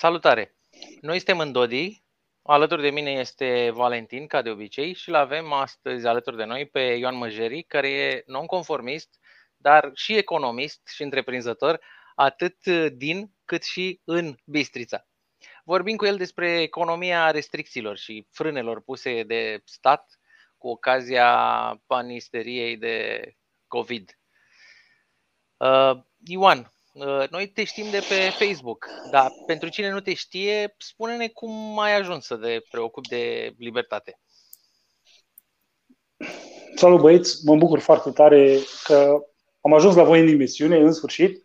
Salutare! Noi suntem în Dodi, alături de mine este Valentin, ca de obicei, și îl avem astăzi alături de noi pe Ioan Măjeri, care e nonconformist, dar și economist și întreprinzător, atât din cât și în Bistrița. Vorbim cu el despre economia restricțiilor și frânelor puse de stat cu ocazia panisteriei de COVID. Uh, Ioan, uh, noi te știm de pe Facebook, dar pentru cine nu te știe, spune-ne cum ai ajuns să te preocupi de libertate. Salut băieți, mă bucur foarte tare că am ajuns la voi în emisiune, în sfârșit.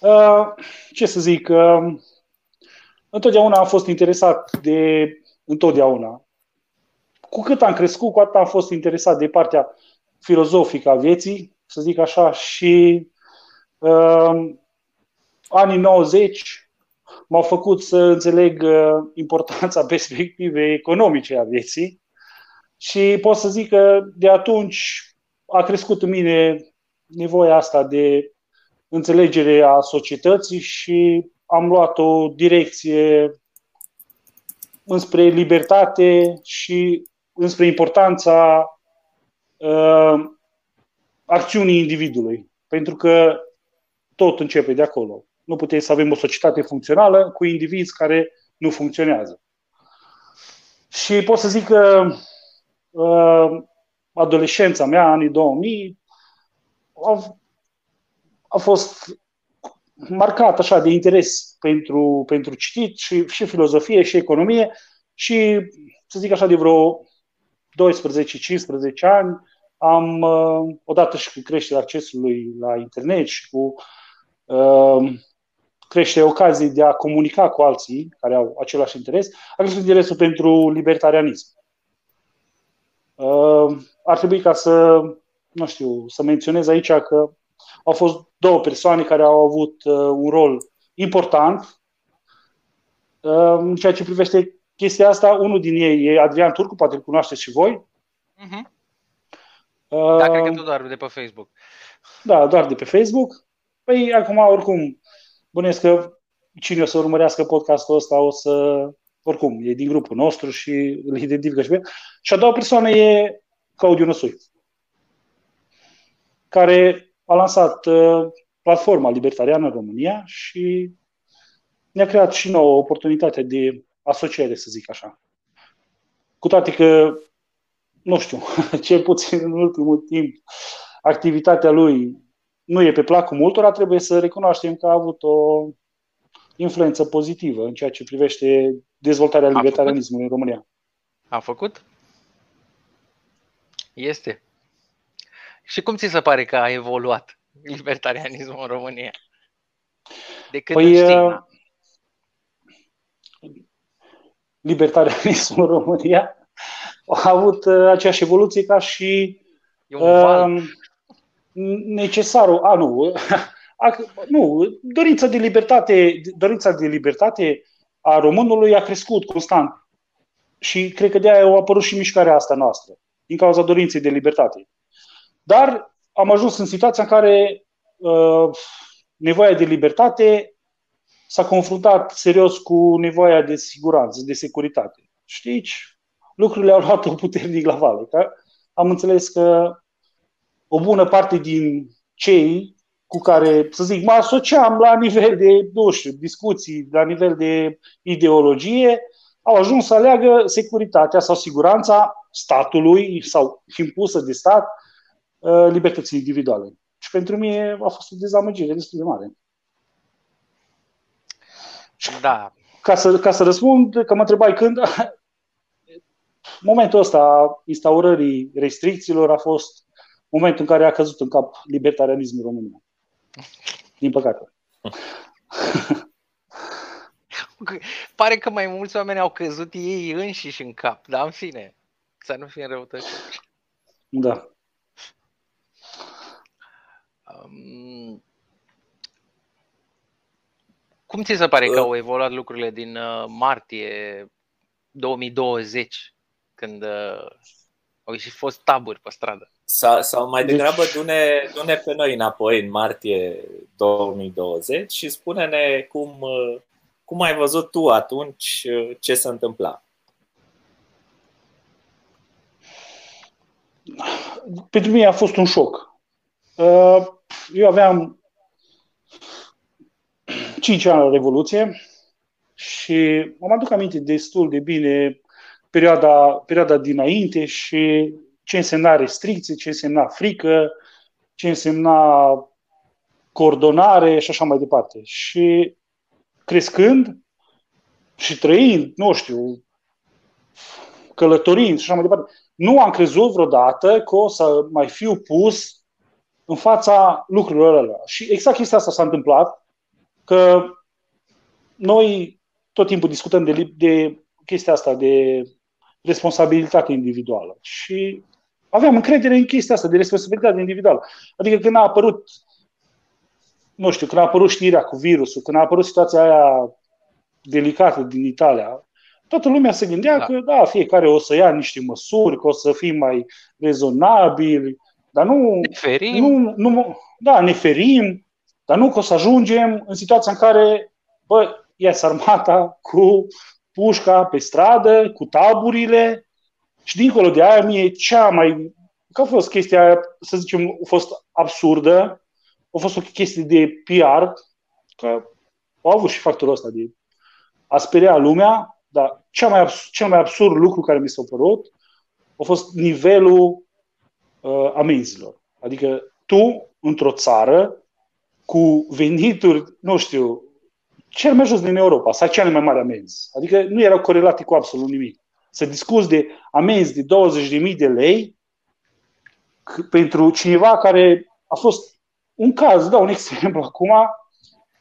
Uh, ce să zic, uh, întotdeauna am fost interesat de, întotdeauna, cu cât am crescut, cu atât am fost interesat de partea filozofică a vieții, să zic așa, și uh, anii 90 m-au făcut să înțeleg uh, importanța perspectivei economice a vieții și pot să zic că de atunci a crescut în mine nevoia asta de înțelegere a societății și am luat o direcție înspre libertate și înspre importanța uh, acțiunii individului. Pentru că tot începe de acolo. Nu putem să avem o societate funcțională cu indivizi care nu funcționează. Și pot să zic că uh, adolescența mea, anii 2000, a, a fost marcat așa de interes pentru, pentru citit și, și filozofie și economie și, să zic așa, de vreo 12-15 ani am, uh, odată și cu creșterea accesului la internet și cu uh, creșterea ocazii de a comunica cu alții care au același interes, a crescut interesul pentru libertarianism. Uh, ar trebui ca să, nu știu, să menționez aici că au fost două persoane care au avut uh, un rol important uh, în ceea ce privește chestia asta. Unul din ei e Adrian Turcu, poate îl cunoașteți și voi. Uh-huh. Uh, da, cred că tu doar de pe Facebook. Da, doar de pe Facebook. Păi, acum, oricum, bănuiesc că cine o să urmărească podcastul ăsta o să, oricum, e din grupul nostru și îl identifică și pe Și a doua persoană e Claudiu Năsui, care a lansat uh, platforma libertariană în România și ne-a creat și nouă oportunitate de asociere, să zic așa. Cu toate că nu știu, cel puțin în ultimul timp, activitatea lui nu e pe placul multora, trebuie să recunoaștem că a avut o influență pozitivă în ceea ce privește dezvoltarea libertarianismului în România. A făcut? Este. Și cum ți se pare că a evoluat libertarianismul în România? De când păi, știi, uh, libertarianismul în România a avut uh, aceeași evoluție ca și uh, necesarul. A, nu. A, nu, dorința de libertate, dorința de libertate a românului a crescut constant. Și cred că de aia a apărut și mișcarea asta noastră, din cauza dorinței de libertate. Dar am ajuns în situația în care uh, nevoia de libertate s-a confruntat serios cu nevoia de siguranță, de securitate. Știți? lucrurile au luat-o puternic la vale. Că am înțeles că o bună parte din cei cu care, să zic, mă asociam la nivel de, nu știu, discuții, la nivel de ideologie, au ajuns să aleagă securitatea sau siguranța statului sau impusă de stat uh, libertății individuale. Și pentru mine a fost o dezamăgire destul de mare. Da. Ca să, ca să răspund, că mă întrebai când, momentul ăsta instaurării restricțiilor a fost momentul în care a căzut în cap libertarianismul în România. Din păcate. Pare că mai mulți oameni au căzut ei înșiși în cap, dar în fine, să nu fie răutăți. Da. Um, cum ți se pare că au evoluat lucrurile din uh, martie 2020 când uh, au ieșit fost taburi pe stradă. Sau, sau mai deci- degrabă dune, dune pe noi înapoi în martie 2020 și spune-ne cum, uh, cum ai văzut tu atunci ce se întâmpla? Pentru mine a fost un șoc. Uh, eu aveam 5 ani la Revoluție și mă aduc aminte destul de bine perioada, perioada dinainte și ce însemna restricții, ce însemna frică, ce însemna coordonare și așa mai departe. Și crescând și trăind, nu știu, călătorind și așa mai departe, nu am crezut vreodată că o să mai fiu pus în fața lucrurilor alea. Și exact chestia asta s-a întâmplat, că noi tot timpul discutăm de, de chestia asta, de responsabilitate individuală. Și aveam încredere în chestia asta de responsabilitate individuală. Adică când a apărut, nu știu, când a apărut știrea cu virusul, când a apărut situația aia delicată din Italia, toată lumea se gândea da. că, da, fiecare o să ia niște măsuri, că o să fim mai rezonabili, dar nu... Ne ferim. Nu, nu, da, ne ferim, dar nu că o să ajungem în situația în care, bă, ies armata cu pușca pe stradă, cu taburile și dincolo de aia mie cea mai... Că a fost chestia aia, să zicem, a fost absurdă, a fost o chestie de PR, că au avut și factorul ăsta de a speria lumea, dar cea mai, cel mai absurd lucru care mi s-a părut a fost nivelul uh, amenzilor. Adică tu, într-o țară, cu venituri, nu știu, cel mai jos din Europa, sau cele mai mari amenzi. Adică nu erau corelate cu absolut nimic. Să discuți de amenzi de 20.000 de lei pentru cineva care a fost un caz, dau un exemplu acum,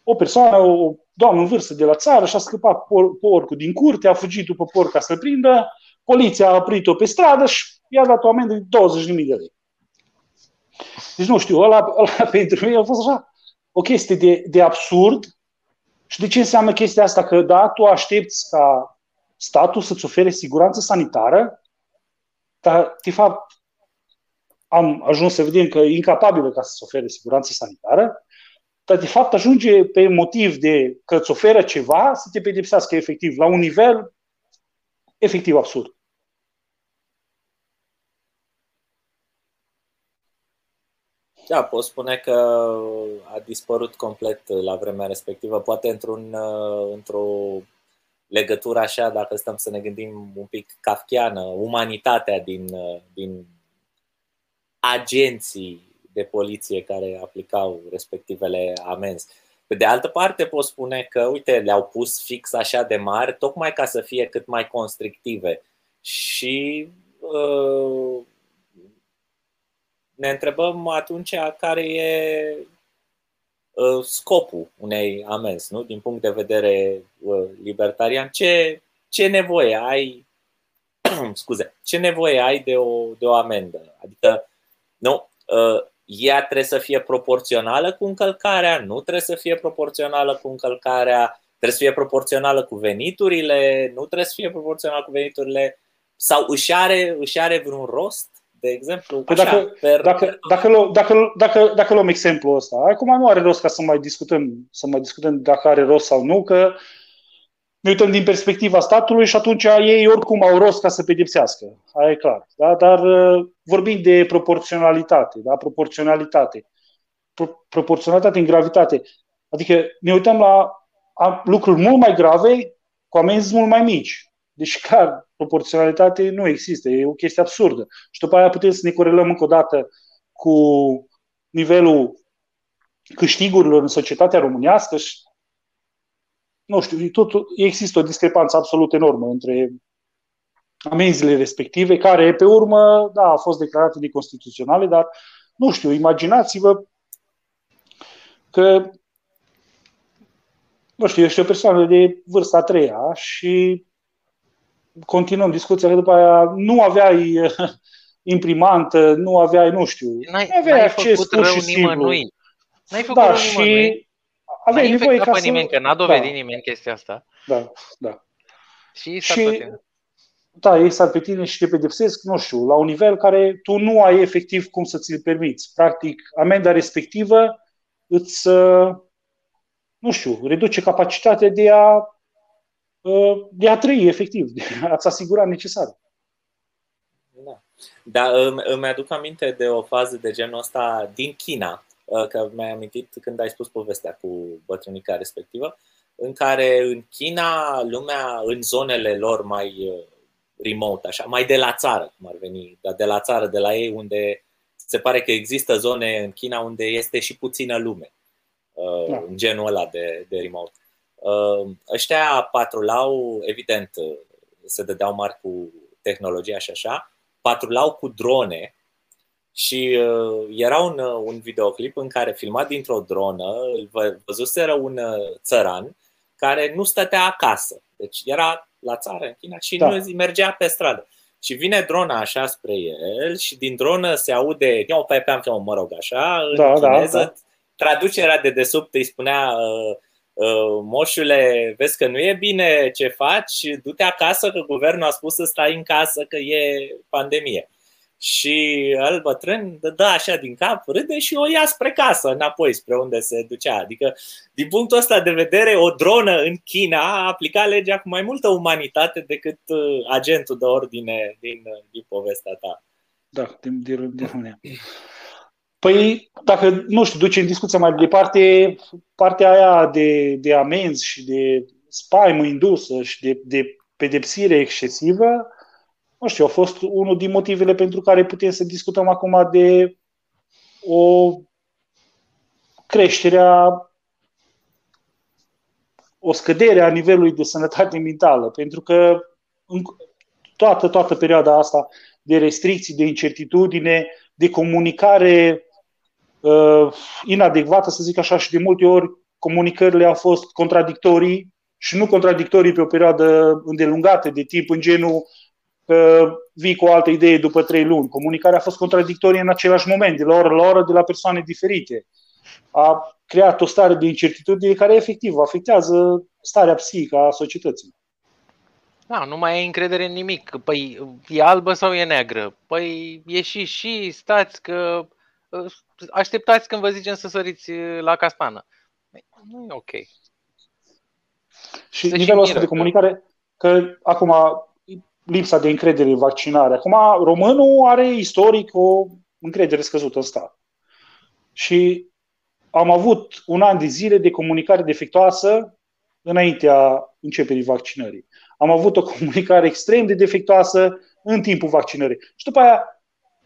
o persoană, o doamnă în vârstă de la țară și-a scăpat por- porcul din curte, a fugit după porc ca să-l prindă, poliția a oprit-o pe stradă și i-a dat o amendă de 20.000 de lei. Deci nu știu, ăla, ăla pentru mine a fost așa o chestie de, de absurd. Și de ce înseamnă chestia asta? Că da, tu aștepți ca statul să-ți ofere siguranță sanitară, dar de fapt am ajuns să vedem că e incapabilă ca să-ți ofere siguranță sanitară, dar de fapt ajunge pe motiv de că îți oferă ceva să te pedepsească efectiv, la un nivel efectiv absurd. Da, pot spune că a dispărut complet la vremea respectivă, poate într-un, într-o legătură așa, dacă stăm să ne gândim un pic kafkiană, umanitatea din, din agenții de poliție care aplicau respectivele amenzi. Pe de altă parte, pot spune că, uite, le-au pus fix așa de mari, tocmai ca să fie cât mai constrictive. Și uh, ne întrebăm atunci care e uh, scopul unei amenzi, nu? din punct de vedere uh, libertarian. Ce, ce nevoie ai scuze, ce nevoie ai de o, de o amendă? Adică, nu, uh, ea trebuie să fie proporțională cu încălcarea, nu trebuie să fie proporțională cu încălcarea, trebuie să fie proporțională cu veniturile, nu trebuie să fie proporțională cu veniturile, sau își are, își are vreun rost de exemplu. Păi așa, dacă, per... dacă, dacă, lu- dacă, dacă, dacă luăm exemplul ăsta, acum nu are rost ca să mai discutăm, să mai discutăm dacă are rost sau nu, că ne uităm din perspectiva statului și atunci ei oricum au rost ca să pedepsească. Aia e clar. Da? Dar uh, vorbim de proporționalitate, da? proporționalitate. Pro- proporționalitate în gravitate. Adică ne uităm la lucruri mult mai grave cu amenzi mult mai mici. Deci, clar, proporționalitate nu există, e o chestie absurdă. Și după aia putem să ne corelăm încă o dată cu nivelul câștigurilor în societatea românească și nu știu, tot, există o discrepanță absolut enormă între amenziile respective, care pe urmă, da, au fost declarate de constituționale, dar nu știu, imaginați-vă că nu știu, ești o persoană de vârsta a treia și continuăm discuția, că după aia nu aveai imprimantă, nu aveai, nu știu, n-ai, nu aveai n-ai acces făcut pur rău și simplu. nimănui. N-ai făcut Da, rău și nimănui. aveai N-ai nevoie ca infectat pe să... nimeni, că n-a dovedit da, nimeni chestia asta. da, da. Și s-a Și- tot tine. Da, ei s-ar pe tine și te pedepsesc, nu știu, la un nivel care tu nu ai efectiv cum să ți-l permiți. Practic, amenda respectivă îți, uh, nu știu, reduce capacitatea de a de a trăi, efectiv, de a-ți asigura necesar. Da. Dar îmi, îmi aduc aminte de o fază de genul ăsta din China, că mi-ai amintit când ai spus povestea cu bătrânica respectivă, în care în China lumea, în zonele lor mai remote, așa, mai de la țară, cum ar veni, dar de la țară, de la ei, unde se pare că există zone în China unde este și puțină lume, uh, da. în genul ăla de, de remote. Uh, ăștia patrulau, evident, uh, se dădeau mari cu tehnologia și așa, patrulau cu drone și uh, era un, un videoclip în care, filmat dintr-o dronă, îl văzuseră un țăran care nu stătea acasă. Deci era la țară, în China, și da. nu mergea pe stradă. Și vine drona așa spre el și din dronă se aude, eu pe pe am mă rog așa, în da, da chineză, da, da. traducerea de desubt îi spunea uh, uh, moșule, vezi că nu e bine ce faci, du-te acasă că guvernul a spus să stai în casă că e pandemie. Și al bătrân dă așa din cap, râde și o ia spre casă, înapoi, spre unde se ducea. Adică, din punctul ăsta de vedere, o dronă în China a aplicat legea cu mai multă umanitate decât uh, agentul de ordine din, uh, din povestea ta. Da, din, din, din România. Păi, dacă, nu știu, duce în discuția mai departe, partea aia de, de amenzi și de spaimă indusă și de, de pedepsire excesivă, nu știu, a fost unul din motivele pentru care putem să discutăm acum de o creștere a o scădere a nivelului de sănătate mentală, pentru că în toată, toată perioada asta de restricții, de incertitudine, de comunicare uh, inadecvată, să zic așa, și de multe ori comunicările au fost contradictorii și nu contradictorii pe o perioadă îndelungată de timp, în genul că vii cu o altă idee după trei luni. Comunicarea a fost contradictorie în același moment, de la oră la oră, de la persoane diferite. A creat o stare de incertitudine care efectiv afectează starea psihică a societății. Da, nu mai ai încredere în nimic. Păi e albă sau e neagră? Păi e și și, stați că așteptați când vă zicem să săriți la castană. Păi, nu e ok. Și Se nivelul ăsta de comunicare, că acum lipsa de încredere în vaccinare. Acum, românul are istoric o încredere scăzută în stat. Și am avut un an de zile de comunicare defectoasă înaintea începerii vaccinării. Am avut o comunicare extrem de defectoasă în timpul vaccinării. Și după aia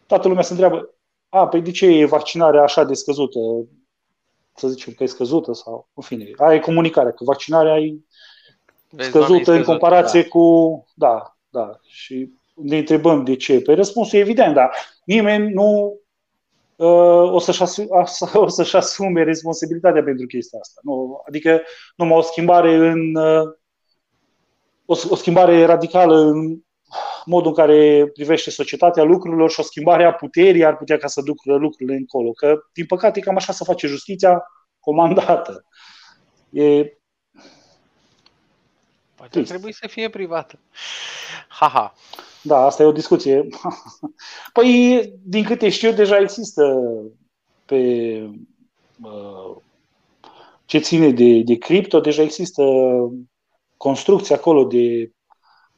toată lumea se întreabă, a, păi de ce e vaccinarea așa de scăzută? Să zicem că e scăzută sau, în fine, aia e comunicarea, că vaccinarea e scăzută în comparație da. cu, da, da. Și ne întrebăm de ce. Păi răspunsul e evident, dar nimeni nu uh, o, să-și asume, o să-și asume responsabilitatea pentru chestia asta. Nu, adică numai o schimbare în uh, o, o schimbare radicală în modul în care privește societatea lucrurilor și o schimbare a puterii ar putea ca să ducă lucrurile încolo. Că, din păcate, cam așa se face justiția comandată. E Poate ar trebui să fie privată. Haha. Da, asta e o discuție. Păi, din câte știu, deja există pe ce ține de, de cripto, deja există construcții acolo de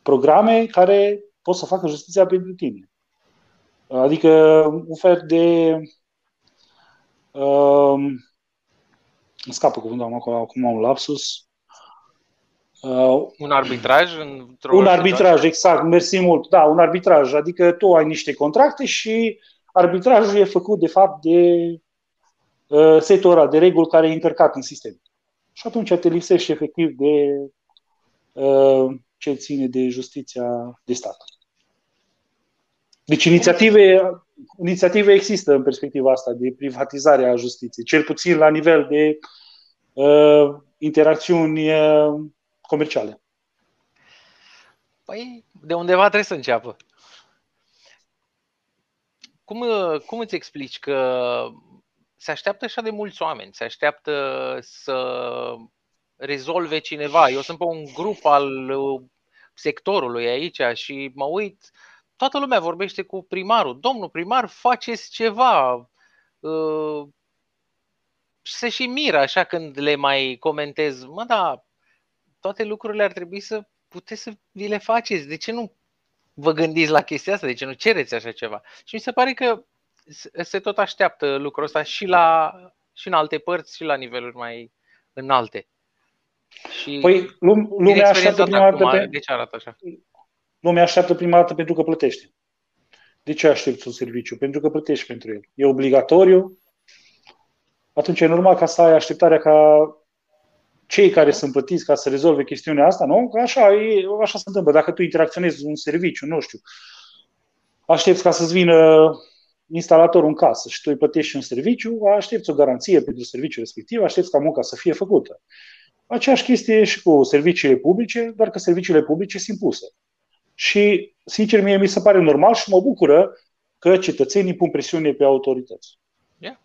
programe care pot să facă justiția pentru tine. Adică un fel de uh, scapă cuvântul acum, acum un lapsus. Uh, un arbitraj? Un arbitraj, exact. Mersi mult. Da, un arbitraj. Adică tu ai niște contracte și arbitrajul e făcut, de fapt, de uh, setul ăla, de reguli care e încărcat în sistem. Și atunci te lipsești efectiv de uh, ce ține de justiția de stat. Deci inițiative, inițiative există în perspectiva asta de privatizare a justiției, cel puțin la nivel de uh, interacțiuni uh, comerciale. Păi, de undeva trebuie să înceapă. Cum, cum îți explici că se așteaptă așa de mulți oameni, se așteaptă să rezolve cineva. Eu sunt pe un grup al sectorului aici și mă uit, toată lumea vorbește cu primarul. Domnul primar, faceți ceva. Uh, se și miră așa când le mai comentez. Mă, da, toate lucrurile ar trebui să puteți să vi le faceți. De ce nu vă gândiți la chestia asta? De ce nu cereți așa ceva? Și mi se pare că se tot așteaptă lucrul ăsta și, la, și în alte părți și la niveluri mai înalte. Și păi lumea așteaptă prima dată pe... De ce arată așa? Lumea așteaptă prima dată pentru că plătește. De ce aștepți un serviciu? Pentru că plătești pentru el. E obligatoriu. Atunci e normal ca să ai așteptarea ca cei care sunt plătiți ca să rezolve chestiunea asta, nu? Că așa, e, așa se întâmplă. Dacă tu interacționezi un serviciu, nu știu, aștepți ca să-ți vină instalatorul în casă și tu îi plătești un serviciu, aștepți o garanție pentru serviciul respectiv, aștepți ca munca să fie făcută. Aceeași chestie e și cu serviciile publice, doar că serviciile publice sunt impuse. Și, sincer, mie mi se pare normal și mă bucură că cetățenii pun presiune pe autorități. Yeah.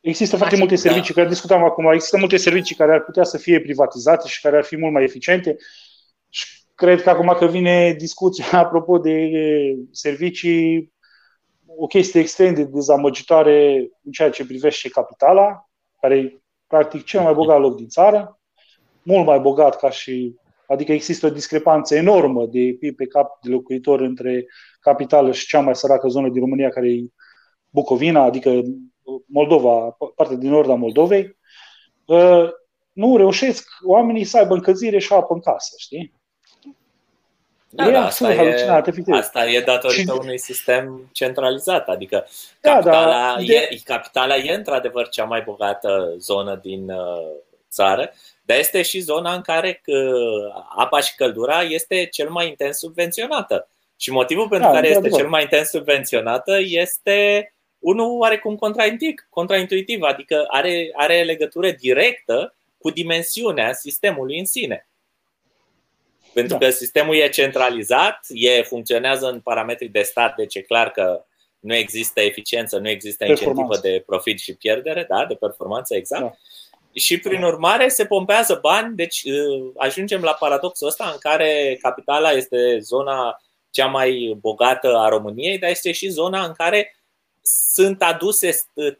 Există foarte multe da. servicii, da. care discutam acum, există multe servicii care ar putea să fie privatizate și care ar fi mult mai eficiente. Și cred că acum că vine discuția apropo de servicii, o chestie extrem de dezamăgitoare în ceea ce privește capitala, care e practic cel mai bogat loc din țară, mult mai bogat ca și. Adică există o discrepanță enormă de PIB pe cap de locuitor între capitală și cea mai săracă zonă din România, care e Bucovina, adică Moldova, partea din nord a Moldovei. Uh, nu reușesc oamenii să aibă încălzire și apă în casă, știi? Da, e da, asta, e, asta e datorită și... unui sistem centralizat, adică da, capitala, da, de... e, capitala e într-adevăr cea mai bogată zonă din uh, țară, dar este și zona în care uh, apa și căldura este cel mai intens subvenționată. Și motivul pentru da, care este cel mai intens subvenționată este unul oarecum contraintuitiv, contraintuitiv adică are, are legătură directă cu dimensiunea sistemului în sine. Pentru da. că sistemul e centralizat, e, funcționează în parametri de stat, deci e clar că nu există eficiență, nu există incentivă de profit și pierdere, da, de performanță, exact. Da. Și prin urmare se pompează bani, deci uh, ajungem la paradoxul ăsta în care capitala este zona cea mai bogată a României, dar este și zona în care sunt aduse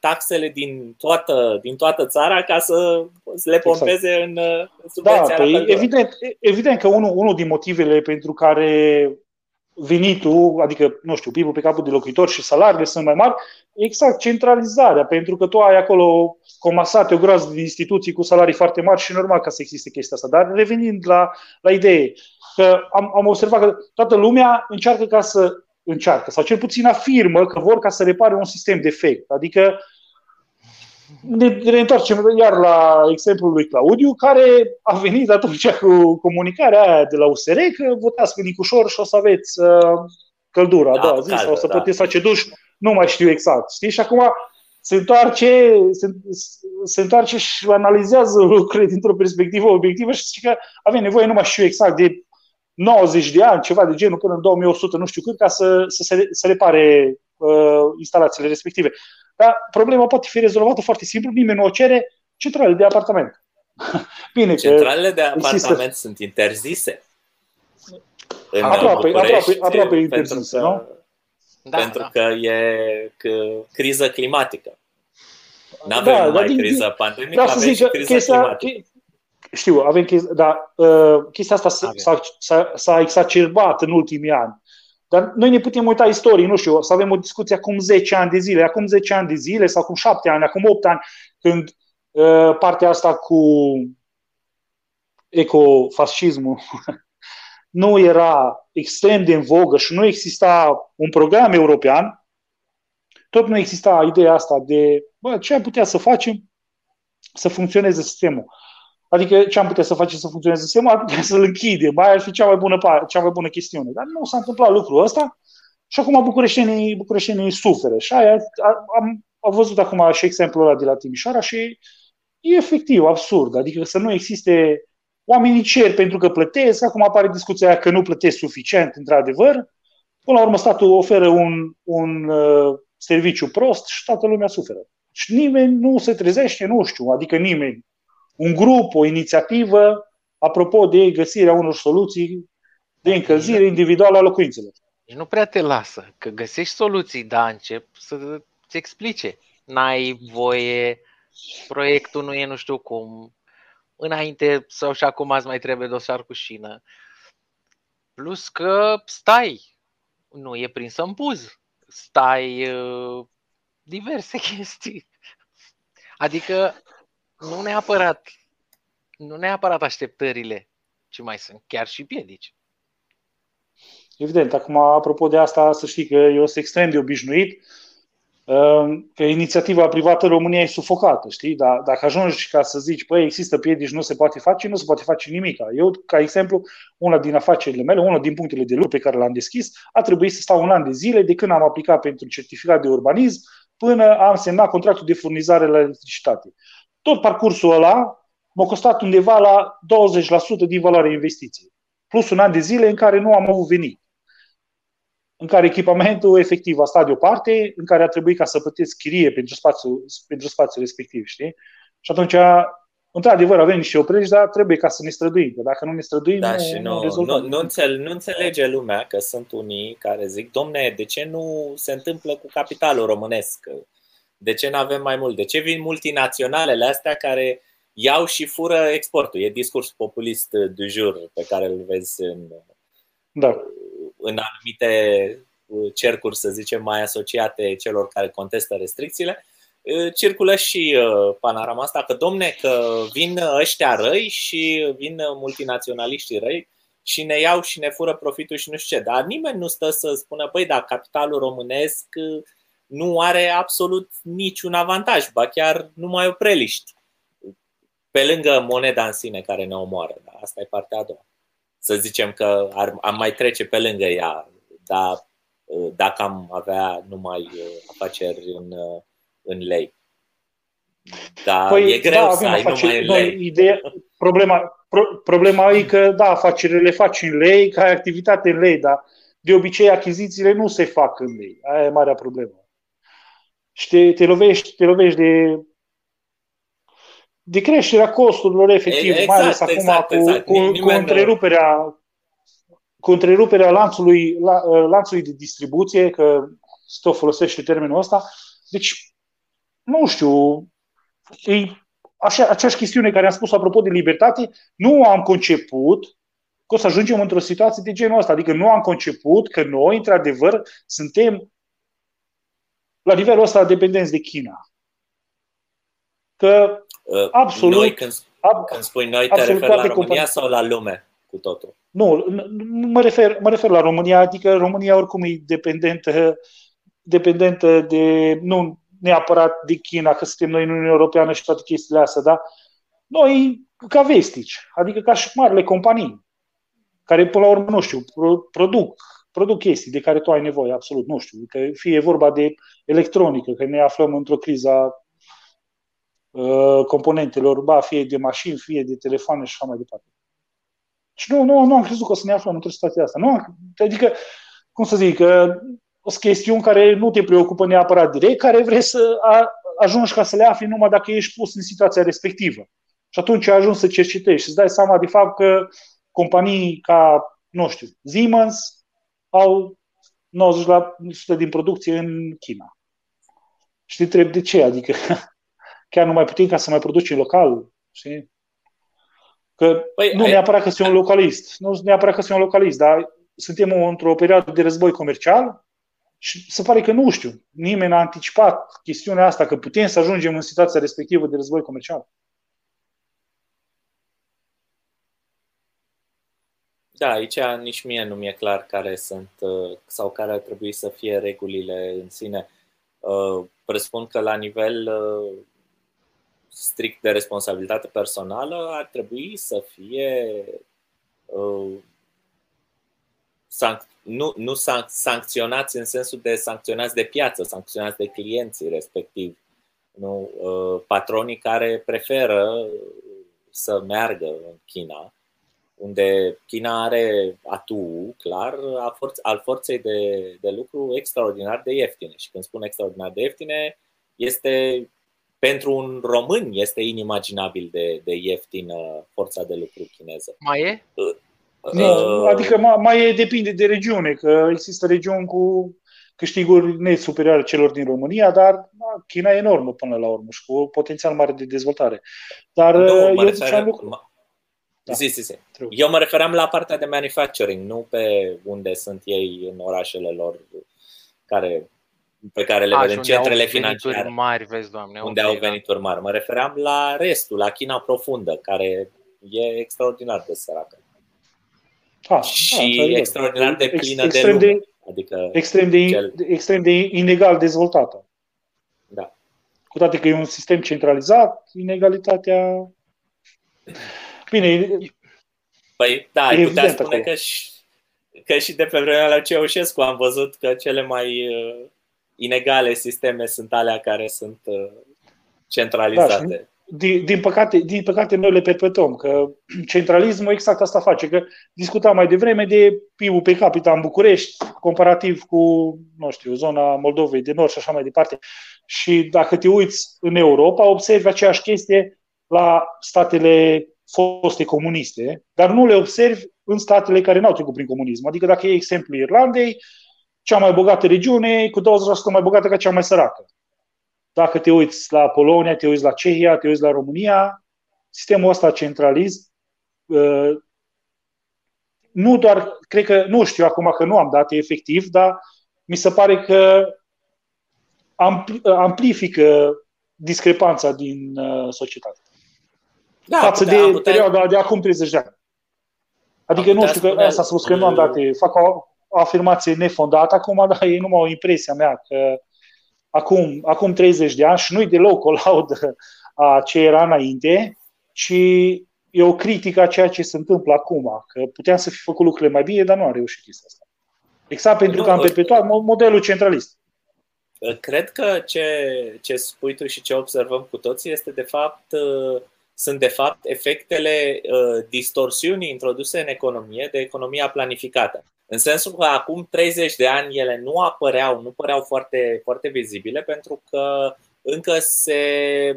taxele din toată, din toată țara ca să le exact. pompeze exact. în, în subvenția da, păi, evident, evident că unul, unul din motivele pentru care venitul, adică, nu știu, PIB-ul pe capul de locuitor și salariile sunt mai mari, exact centralizarea, pentru că tu ai acolo comasate o groază de instituții cu salarii foarte mari și normal ca să existe chestia asta. Dar revenind la, la idee, că am, am observat că toată lumea încearcă ca să încearcă, sau cel puțin afirmă că vor ca să repare un sistem defect. Adică ne, ne întoarcem iar la exemplul lui Claudiu, care a venit atunci cu comunicarea aia de la USR că votați cu Nicușor și o să aveți uh, căldura da, a doua zi sau o să da. puteți face duș, nu mai știu exact. Știi? Și acum se întoarce, se, se întoarce și analizează lucrurile dintr-o perspectivă obiectivă și zice că avem nevoie, nu mai știu exact, de 90 de ani, ceva de genul, până în 2100, nu știu cât, ca să, să, se, să repare uh, instalațiile respective. Dar problema poate fi rezolvată foarte simplu, nimeni nu o cere, centralele de apartament. Bine, centralele de apartament există... sunt interzise. În aproape, aproape, aproape interzise, că, nu? Da, pentru da. că e că, criză climatică. Nu avem da, numai criză pandemică, avem și criză chestia, climatică. Știu, avem chestia, dar uh, chestia asta s-a, s-a, s-a exacerbat în ultimii ani. Dar noi ne putem uita istorii, nu știu, să avem o discuție acum 10 ani de zile, acum 10 ani de zile sau acum 7 ani, acum 8 ani, când uh, partea asta cu ecofascismul nu era extrem de în vogă și nu exista un program european, tot nu exista ideea asta de bă, ce am putea să facem să funcționeze sistemul. Adică ce am putea să facem să funcționeze sistemul, ar putea să-l închidem, mai ar fi cea mai bună, cea mai bună chestiune. Dar nu s-a întâmplat lucrul ăsta și acum bucureștenii, bucureștenii suferă. Și aia, am, am văzut acum și exemplul ăla de la Timișoara și e efectiv absurd. Adică să nu existe oamenii cer pentru că plătesc, acum apare discuția aia că nu plătesc suficient, într-adevăr. Până la urmă, statul oferă un, un uh, serviciu prost și toată lumea suferă. Și nimeni nu se trezește, nu știu, adică nimeni un grup, o inițiativă, apropo de găsirea unor soluții de încălzire individuală a locuințelor. Deci nu prea te lasă, că găsești soluții, dar încep să-ți explice. N-ai voie proiectul nu e nu știu cum, înainte sau și acum azi mai trebuie dosar cu șină. Plus că stai, nu e prins în buz, stai uh, diverse chestii. Adică nu neapărat, nu neapărat așteptările, ci mai sunt chiar și piedici. Evident, acum, apropo de asta, să știi că eu sunt extrem de obișnuit Ehm, că inițiativa privată în România e sufocată, știi? Dar dacă ajungi ca să zici, păi, există piedici, nu se poate face, nu se poate face nimic. Eu, ca exemplu, una din afacerile mele, unul din punctele de lucru pe care l-am deschis, a trebuit să stau un an de zile de când am aplicat pentru certificat de urbanism până am semnat contractul de furnizare la electricitate. Tot parcursul ăla m-a costat undeva la 20% din valoarea investiției. Plus un an de zile în care nu am avut venit în care echipamentul efectiv a stat deoparte, în care a trebuit ca să plătesc chirie pentru spațiul, pentru spațiul respectiv, știi? Și atunci, într-adevăr, avem niște opregi, dar trebuie ca să ne străduim. Că dacă nu ne străduim, da, nu, și nu, nu, nu, nu, înțel, nu înțelege lumea că sunt unii care zic, domne, de ce nu se întâmplă cu capitalul românesc? De ce nu avem mai mult? De ce vin multinaționalele astea care iau și fură exportul? E discurs populist du jour pe care îl vezi în, da în anumite uh, cercuri, să zicem, mai asociate celor care contestă restricțiile, uh, circulă și uh, panorama asta că, domne, că vin ăștia răi și vin multinaționaliștii răi și ne iau și ne fură profitul și nu știu ce. Dar nimeni nu stă să spună, păi, dar capitalul românesc nu are absolut niciun avantaj, ba chiar nu mai o preliști. Pe lângă moneda în sine care ne omoară. Dar asta e partea a doua să zicem că ar, am mai trece pe lângă ea, dar uh, dacă am avea numai uh, afaceri în, uh, în lei. Dar păi, e greu da, să ai afaceri, numai în lei. Ideea, problema, pro, problema e că, da, afacerile le faci în lei, ca activitate în lei, dar de obicei achizițiile nu se fac în lei. Aia e marea problemă. Și te, te, lovești, te lovești de de creșterea costurilor efectiv, exact, mai ales acum exact, cu, exact. cu, cu, întreruperea, cu întreruperea lanțului, la, lanțului de distribuție, că tot folosește termenul ăsta. Deci, nu știu, e așa, aceeași chestiune care am spus apropo de libertate, nu am conceput că o să ajungem într-o situație de genul ăsta. Adică nu am conceput că noi, într-adevăr, suntem la nivelul ăsta dependenți de China. Că Uh, absolut. Noi, când, ab, când spui noi, te referi la România companii. sau la lume cu totul? Nu, mă refer, mă refer la România, adică România oricum e dependentă, dependentă de, nu neapărat de China, că suntem noi în Uniunea Europeană și toate chestiile astea, da? Noi ca vestici, adică ca și marile companii, care până la urmă, nu știu, produc, produc chestii de care tu ai nevoie, absolut, nu știu, că fie vorba de electronică, că ne aflăm într-o criză Uh, componentelor, ba, fie de mașini, fie de telefoane și așa mai departe. Și nu, nu, nu am crezut că o să ne aflăm într-o situație asta. Nu am, adică, cum să zic, uh, o chestiuni care nu te preocupă neapărat direct, care vrei să ajungi ca să le afli numai dacă ești pus în situația respectivă. Și atunci ajungi să cercetezi și îți dai seama de fapt că companii ca, nu știu, Siemens au 90% din producție în China. Și te întreb de ce, adică chiar nu mai putem ca să mai producem local. Știi? Că păi, nu ai... neapărat că sunt un localist, nu neapărat că sunt un localist, dar suntem într-o perioadă de război comercial și se pare că nu știu, nimeni n-a anticipat chestiunea asta, că putem să ajungem în situația respectivă de război comercial. Da, aici nici mie nu mi-e clar care sunt uh, sau care ar trebui să fie regulile în sine. Uh, presupun că la nivel uh, strict de responsabilitate personală ar trebui să fie uh, sanc- nu, nu san- sancționați în sensul de sancționați de piață, sancționați de clienții respectiv. Nu? Uh, patronii care preferă să meargă în China, unde China are atu clar a forț- al forței de, de lucru extraordinar de ieftine. Și când spun extraordinar de ieftine, este pentru un român este inimaginabil de, de ieftină forța de lucru chineză. Mai e? Uh, nu, uh, adică mai, mai e, depinde de regiune, că există regiuni cu câștiguri nesuperioare celor din România, dar da, China e enormă până la urmă și cu potențial mare de dezvoltare. Dar nu, eu ziceam lucru. Da. Zi, zi, zi. Eu mă referam la partea de manufacturing, nu pe unde sunt ei în orașele lor care, pe care le A, vedem, centrele financiare. mari, vezi, doamne. Unde okay, au da. venituri da. mari. Mă refeream la restul, la China profundă, care e extraordinar de săracă. Ah, și da, extraordinar de plină Ex, de lume. De, adică extrem, de, cel... extrem de inegal dezvoltată. Da. Cu toate că e un sistem centralizat, inegalitatea Bine, Păi da, ai putea spune acolo. că și, că și de pe vremea la Ceaușescu am văzut că cele mai uh, inegale sisteme sunt alea care sunt uh, centralizate. Da, din, din, păcate, din păcate noi le perpetuăm, că centralismul exact asta face, că discutam mai devreme de PIB-ul pe capita în București, comparativ cu, nu știu, zona Moldovei de Nord și așa mai departe. Și dacă te uiți în Europa, observi aceeași chestie la statele foste comuniste, dar nu le observi în statele care n-au trecut prin comunism. Adică dacă e exemplu Irlandei, cea mai bogată regiune cu 20% mai bogată ca cea mai săracă. Dacă te uiți la Polonia, te uiți la Cehia, te uiți la România, sistemul ăsta centralist, uh, nu doar, cred că, nu știu acum că nu am date efectiv, dar mi se pare că amplifică discrepanța din uh, societate da, față de putea... perioada de acum 30 de ani. Adică nu știu că asta a spus că nu am date, fac o, o afirmație nefondată acum, dar e numai o impresia mea că acum, acum 30 de ani și nu-i deloc o laudă a ce era înainte, ci e o critică a ceea ce se întâmplă acum, că puteam să fi făcut lucrurile mai bine, dar nu am reușit chestia asta. Exact pentru nu, că am perpetuat modelul centralist. Cred că ce, ce spui tu și ce observăm cu toții este de fapt sunt de fapt efectele uh, distorsiunii introduse în economie de economia planificată. În sensul că acum 30 de ani ele nu apăreau, nu păreau foarte, foarte vizibile pentru că încă se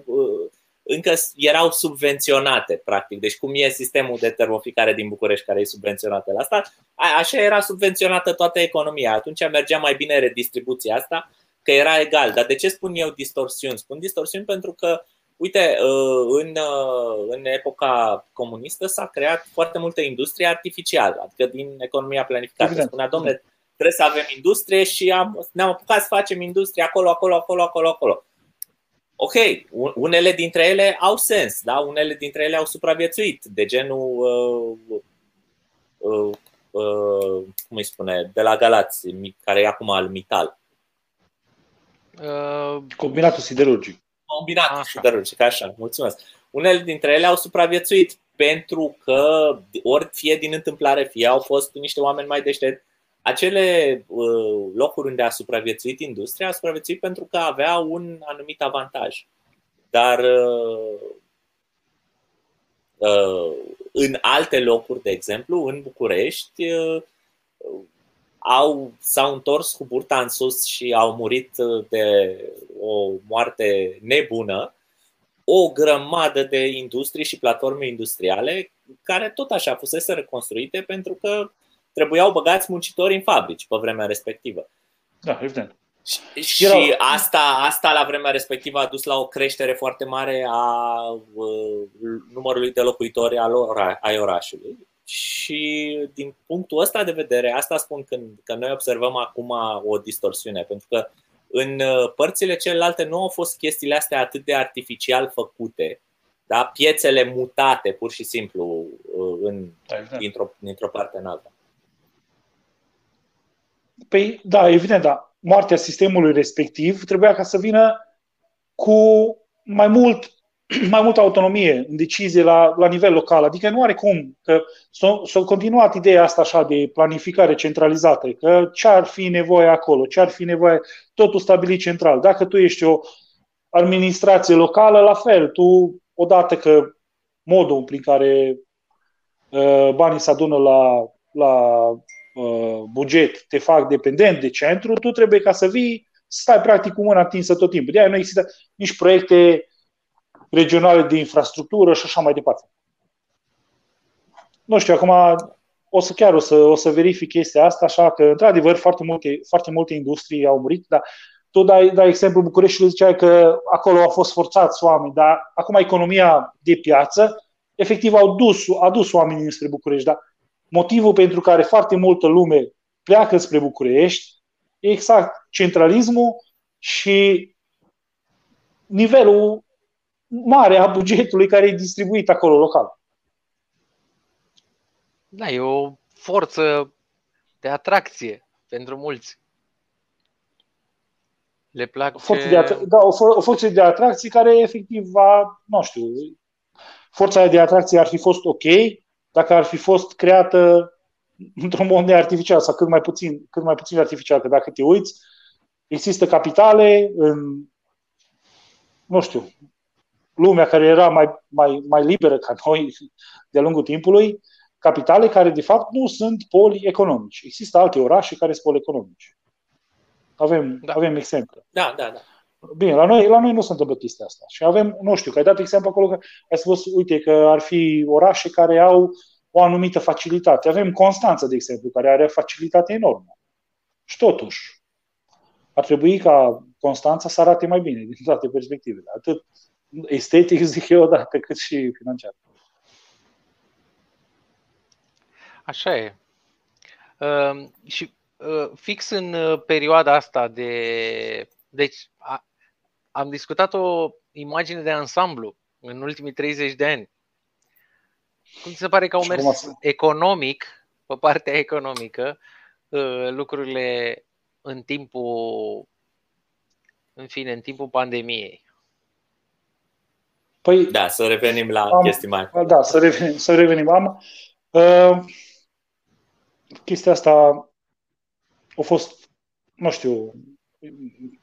uh, încă erau subvenționate, practic. Deci cum e sistemul de termoficare din București care e subvenționată la stat, așa era subvenționată toată economia. Atunci mergea mai bine redistribuția asta, că era egal. Dar de ce spun eu distorsiuni? Spun distorsiuni pentru că Uite, uh, în, uh, în epoca comunistă s-a creat foarte multă industrie artificială, adică din economia planificată. Exact. Spunea, domnule, trebuie să avem industrie și am, ne-am apucat să facem industrie acolo, acolo, acolo, acolo, acolo. Ok, unele dintre ele au sens, da? unele dintre ele au supraviețuit, de genul, uh, uh, uh, cum îi spune, de la Galați, care e acum al Mital. Uh, Combinatul siderurgic combinat așa. siderurgic, așa, mulțumesc. Unele dintre ele au supraviețuit pentru că, ori fie din întâmplare, fie au fost niște oameni mai deștepți, acele uh, locuri unde a supraviețuit industria, a supraviețuit pentru că avea un anumit avantaj. Dar uh, uh, în alte locuri, de exemplu, în București, au, s-au întors cu burta în sus și au murit de o moarte nebună o grămadă de industrii și platforme industriale care tot așa fusese reconstruite pentru că trebuiau băgați muncitori în fabrici pe vremea respectivă. Da, evident. Și, și asta, asta la vremea respectivă a dus la o creștere foarte mare a uh, numărului de locuitori al ora, ai orașului. Și din punctul ăsta de vedere, asta spun când, că noi observăm acum o distorsiune, pentru că în uh, părțile celelalte nu au fost chestiile astea atât de artificial făcute, da? piețele mutate pur și simplu uh, în, exact. dintr-o, dintr-o parte în alta. Păi, da, evident, da. Moartea sistemului respectiv trebuia ca să vină cu mai mult mai multă autonomie în decizie la, la nivel local. Adică nu are cum. Că s-a, s-a continuat ideea asta așa de planificare centralizată, că ce ar fi nevoie acolo, ce ar fi nevoie, totul stabilit central. Dacă tu ești o administrație locală, la fel, tu odată că modul prin care uh, banii se adună la, la uh, buget te fac dependent de centru, tu trebuie ca să vii, stai practic cu mâna atinsă tot timpul. De aia nu există nici proiecte regionale de infrastructură și așa mai departe. Nu știu, acum o să chiar o să, o să verific chestia asta, așa că, într-adevăr, foarte multe, foarte multe industrii au murit, dar tu dai, dai exemplu Bucureștiului, ziceai că acolo au fost forțați oameni, dar acum economia de piață, efectiv, au dus, a dus oamenii spre București, dar motivul pentru care foarte multă lume pleacă spre București e exact centralismul și nivelul mare a bugetului care e distribuit acolo local. Da, e o forță de atracție pentru mulți. Le plac forță de atra- da, o, for- o forță de atracție care efectiv va, nu știu, forța de atracție ar fi fost ok dacă ar fi fost creată într-un mod artificial sau cât mai puțin, cât mai puțin artificial, că dacă te uiți, există capitale în, nu știu, lumea care era mai, mai, mai liberă ca noi de-a lungul timpului, capitale care de fapt nu sunt poli economici. Există alte orașe care sunt poli economici. Avem, da. avem exemple. Da, da, da. Bine, la noi, la noi nu se întâmplă chestia asta. Și avem, nu știu, că ai dat exemplu acolo că ai spus, uite, că ar fi orașe care au o anumită facilitate. Avem Constanța, de exemplu, care are o facilitate enormă. Și totuși, ar trebui ca Constanța să arate mai bine din toate perspectivele. Atât estetic, zic eu, odată, cât și financiar. Așa e. Uh, și uh, fix în uh, perioada asta de. Deci, a, am discutat o imagine de ansamblu în ultimii 30 de ani. Cum ți se pare că au mers economic, pe partea economică, uh, lucrurile în timpul, în fine, în timpul pandemiei? Păi, da, să revenim la am, chestii mai. Da, să revenim. Să revenim. Am, uh, chestia asta a fost, nu știu,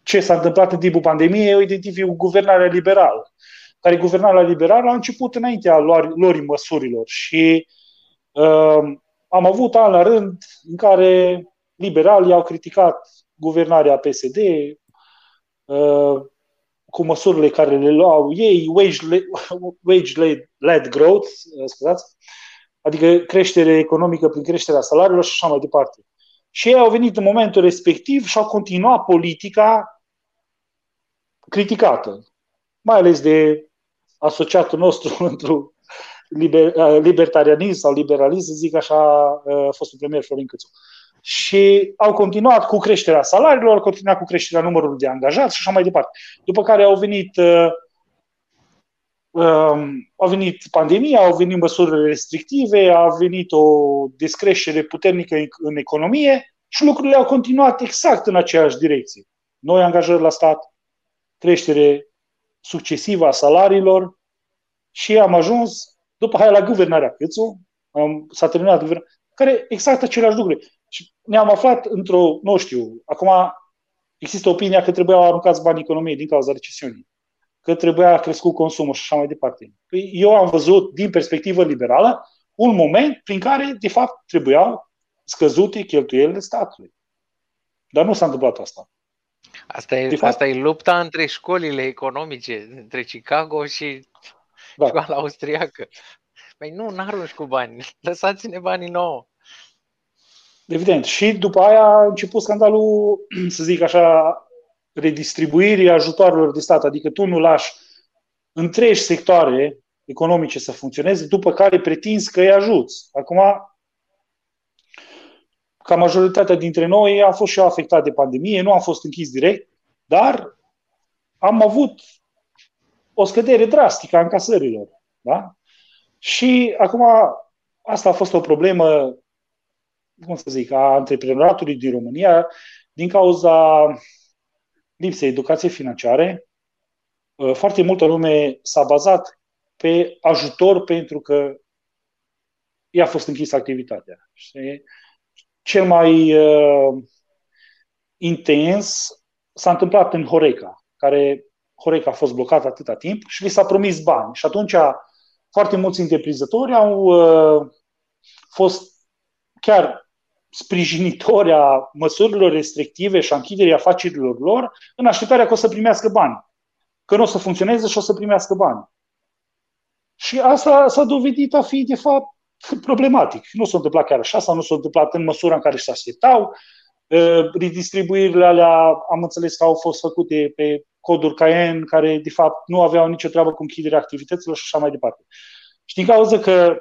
ce s-a întâmplat în timpul pandemiei, eu identific guvernarea liberală, care guvernarea liberală a început înaintea lor măsurilor și uh, am avut an la rând în care liberalii au criticat guvernarea PSD uh, cu măsurile care le luau ei, wage-led, wage-led growth, uh, scuzați, adică creștere economică prin creșterea salariilor și așa mai departe. Și ei au venit în momentul respectiv și au continuat politica criticată, mai ales de asociatul nostru într liber, uh, libertarianism sau liberalism, să zic așa, uh, a fost un premier Florin Cățu. Și au continuat cu creșterea salariilor, au continuat cu creșterea numărului de angajați și așa mai departe. După care au venit uh, Um, a venit pandemia, au venit măsurile restrictive, a venit o descreștere puternică în economie și lucrurile au continuat exact în aceeași direcție. Noi angajări la stat, creștere succesivă a salariilor și am ajuns după aia la guvernarea Câțu, am, s-a terminat guvernarea, care exact aceleași lucruri. Și ne-am aflat într-o, nu știu, acum există opinia că trebuiau aruncați banii economiei din cauza recesiunii că trebuia crescut consumul și așa mai departe. Păi eu am văzut, din perspectivă liberală, un moment prin care, de fapt, trebuiau scăzute cheltuielile statului. Dar nu s-a întâmplat asta. Asta e, fapt, asta e lupta între școlile economice, între Chicago și da. școala austriacă. Păi nu, n-arunci cu bani, lăsați-ne banii nouă. Evident. Și după aia a început scandalul, să zic așa, redistribuirii ajutoarelor de stat, adică tu nu lași întregi sectoare economice să funcționeze, după care pretinzi că îi ajuți. Acum, ca majoritatea dintre noi, am fost și eu afectat de pandemie, nu am fost închis direct, dar am avut o scădere drastică a încasărilor. Da? Și acum, asta a fost o problemă, cum să zic, a antreprenoratului din România, din cauza lipsei educației financiare, uh, foarte multă lume s-a bazat pe ajutor pentru că i-a fost închisă activitatea. Și cel mai uh, intens s-a întâmplat în Horeca, care Horeca a fost blocat atâta timp și li s-a promis bani. Și atunci foarte mulți întreprinzători au uh, fost chiar sprijinitori a măsurilor restrictive și a închiderii afacerilor lor în așteptarea că o să primească bani. Că nu o să funcționeze și o să primească bani. Și asta s-a dovedit a fi, de fapt, problematic. Nu s-a întâmplat chiar așa sau nu s-a întâmplat în măsura în care se așteptau. Redistribuirile alea am înțeles că au fost făcute pe coduri Cayenne care de fapt nu aveau nicio treabă cu închiderea activităților și așa mai departe. Și din cauza că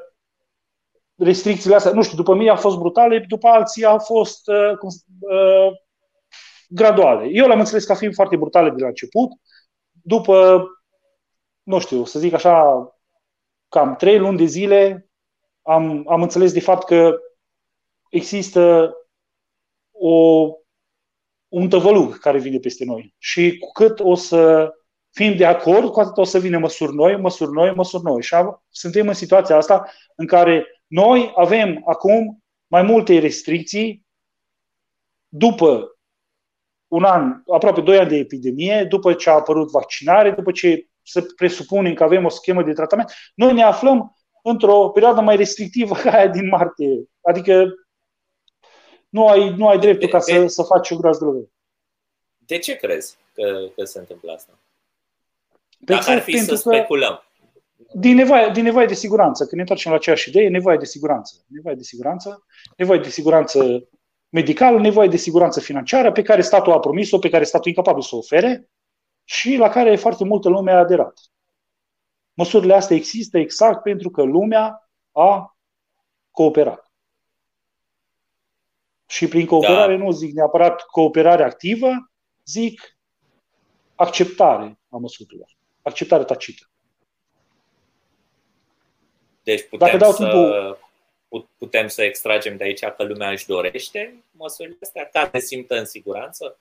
restricțiile astea, nu știu, după mine au fost brutale, după alții au fost uh, uh, graduale. Eu le-am înțeles ca fiind foarte brutale de la început. După, nu știu, să zic așa, cam trei luni de zile, am, am înțeles de fapt că există o, un tăvălug care vine peste noi. Și cu cât o să fim de acord, cu atât o să vină măsuri noi, măsuri noi, măsuri noi. Și am, suntem în situația asta în care noi avem acum mai multe restricții după un an, aproape doi ani de epidemie, după ce a apărut vaccinare, după ce să presupunem că avem o schemă de tratament, noi ne aflăm într-o perioadă mai restrictivă ca aia din martie. Adică nu ai, nu ai dreptul ca să, să faci o groază de De ce crezi că, că se întâmplă asta? Pe Dacă ar fi să speculăm. Din nevoie, din nevoie de siguranță, când ne întoarcem la aceeași idee, nevoie de siguranță. Nevoie de siguranță, nevoie de siguranță medicală, nevoie de siguranță financiară pe care statul a promis-o, pe care statul e incapabil să o ofere și la care foarte multă lume a aderat. Măsurile astea există exact pentru că lumea a cooperat. Și prin cooperare da. nu zic neapărat cooperare activă, zic acceptare a măsurilor, acceptare tacită. Deci putem Dacă dau să, timpul... putem să extragem de aici că lumea își dorește măsurile astea ca să simtă în siguranță?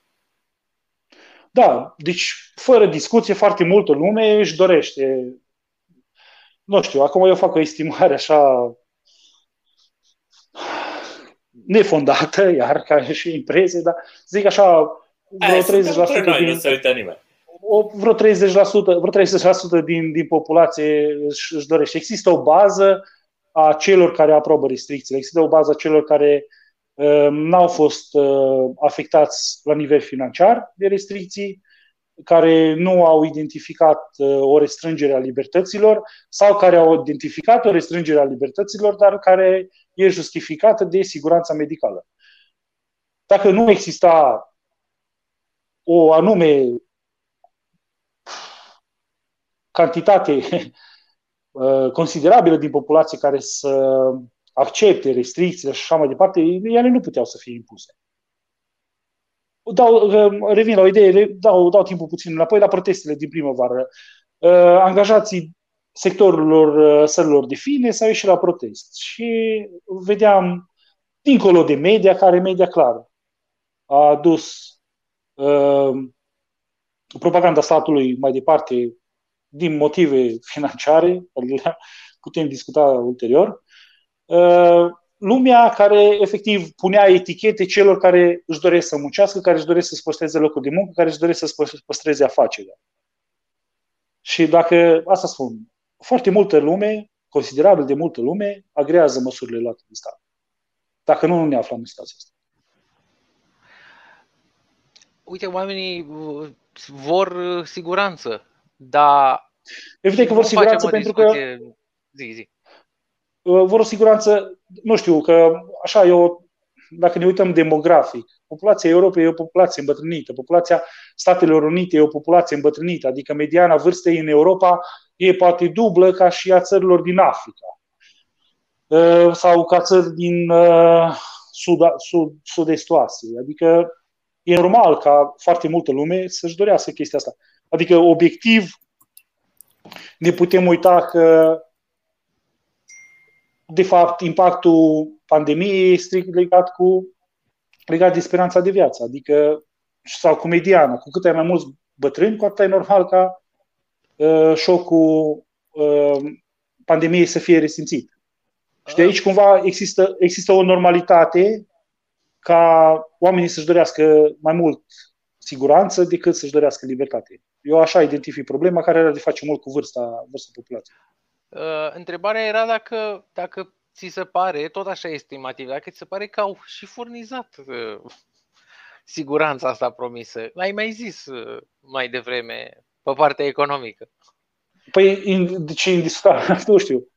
Da, deci fără discuție foarte multă lume își dorește. Nu știu, acum eu fac o estimare așa nefondată, iar ca și impresie, dar zic așa, vreo 30% noi, din... Nu se uită nimeni. O, vreo 30%, vreo 30% din, din populație își, își dorește. Există o bază a celor care aprobă restricțiile, există o bază a celor care uh, n-au fost uh, afectați la nivel financiar de restricții, care nu au identificat uh, o restrângere a libertăților sau care au identificat o restrângere a libertăților, dar care e justificată de siguranța medicală. Dacă nu exista o anume cantitate uh, considerabilă din populație care să accepte restricțiile și așa mai departe, ele nu puteau să fie impuse. Dau, uh, revin la o idee, dau, dau timpul puțin înapoi la protestele din primăvară. Uh, angajații sectorilor sălilor de fine s-au ieșit la protest și vedeam, dincolo de media, care media clară a adus uh, propaganda statului mai departe din motive financiare, putem discuta ulterior, uh, lumea care efectiv punea etichete celor care își doresc să muncească, care își doresc să-și păstreze locul de muncă, care își doresc să-și păstreze afacerea. Și dacă, asta spun, foarte multă lume, considerabil de multă lume, agrează măsurile luate de stat. Dacă nu, nu ne aflăm în situația asta. Uite, oamenii vor siguranță, dar... Evident că vor siguranță pentru că... Zi, zi. Uh, vor o siguranță, nu știu, că așa eu, dacă ne uităm demografic, populația Europei e o populație îmbătrânită, populația Statelor Unite e o populație îmbătrânită, adică mediana vârstei în Europa e poate dublă ca și a țărilor din Africa uh, sau ca țări din uh, sud, sud, sud-estul Asiei. Adică e normal ca foarte multă lume să-și dorească chestia asta. Adică, obiectiv, ne putem uita că, de fapt, impactul pandemiei e strict legat cu legat de speranța de viață, adică sau cu mediana. Cu cât ai mai mulți bătrâni, cu atât e normal ca uh, șocul uh, pandemiei să fie resimțit. Și de aici cumva există, există o normalitate ca oamenii să-și dorească mai mult siguranță decât să-și dorească libertate. Eu așa identific problema care are de face mult cu vârsta, vârsta populației. Uh, întrebarea era dacă, dacă ți se pare, tot așa estimativ, dacă ți se pare că au și furnizat uh, siguranța asta promisă. L-ai mai zis uh, mai devreme pe partea economică. Păi, in, deci indiscutabil, nu știu.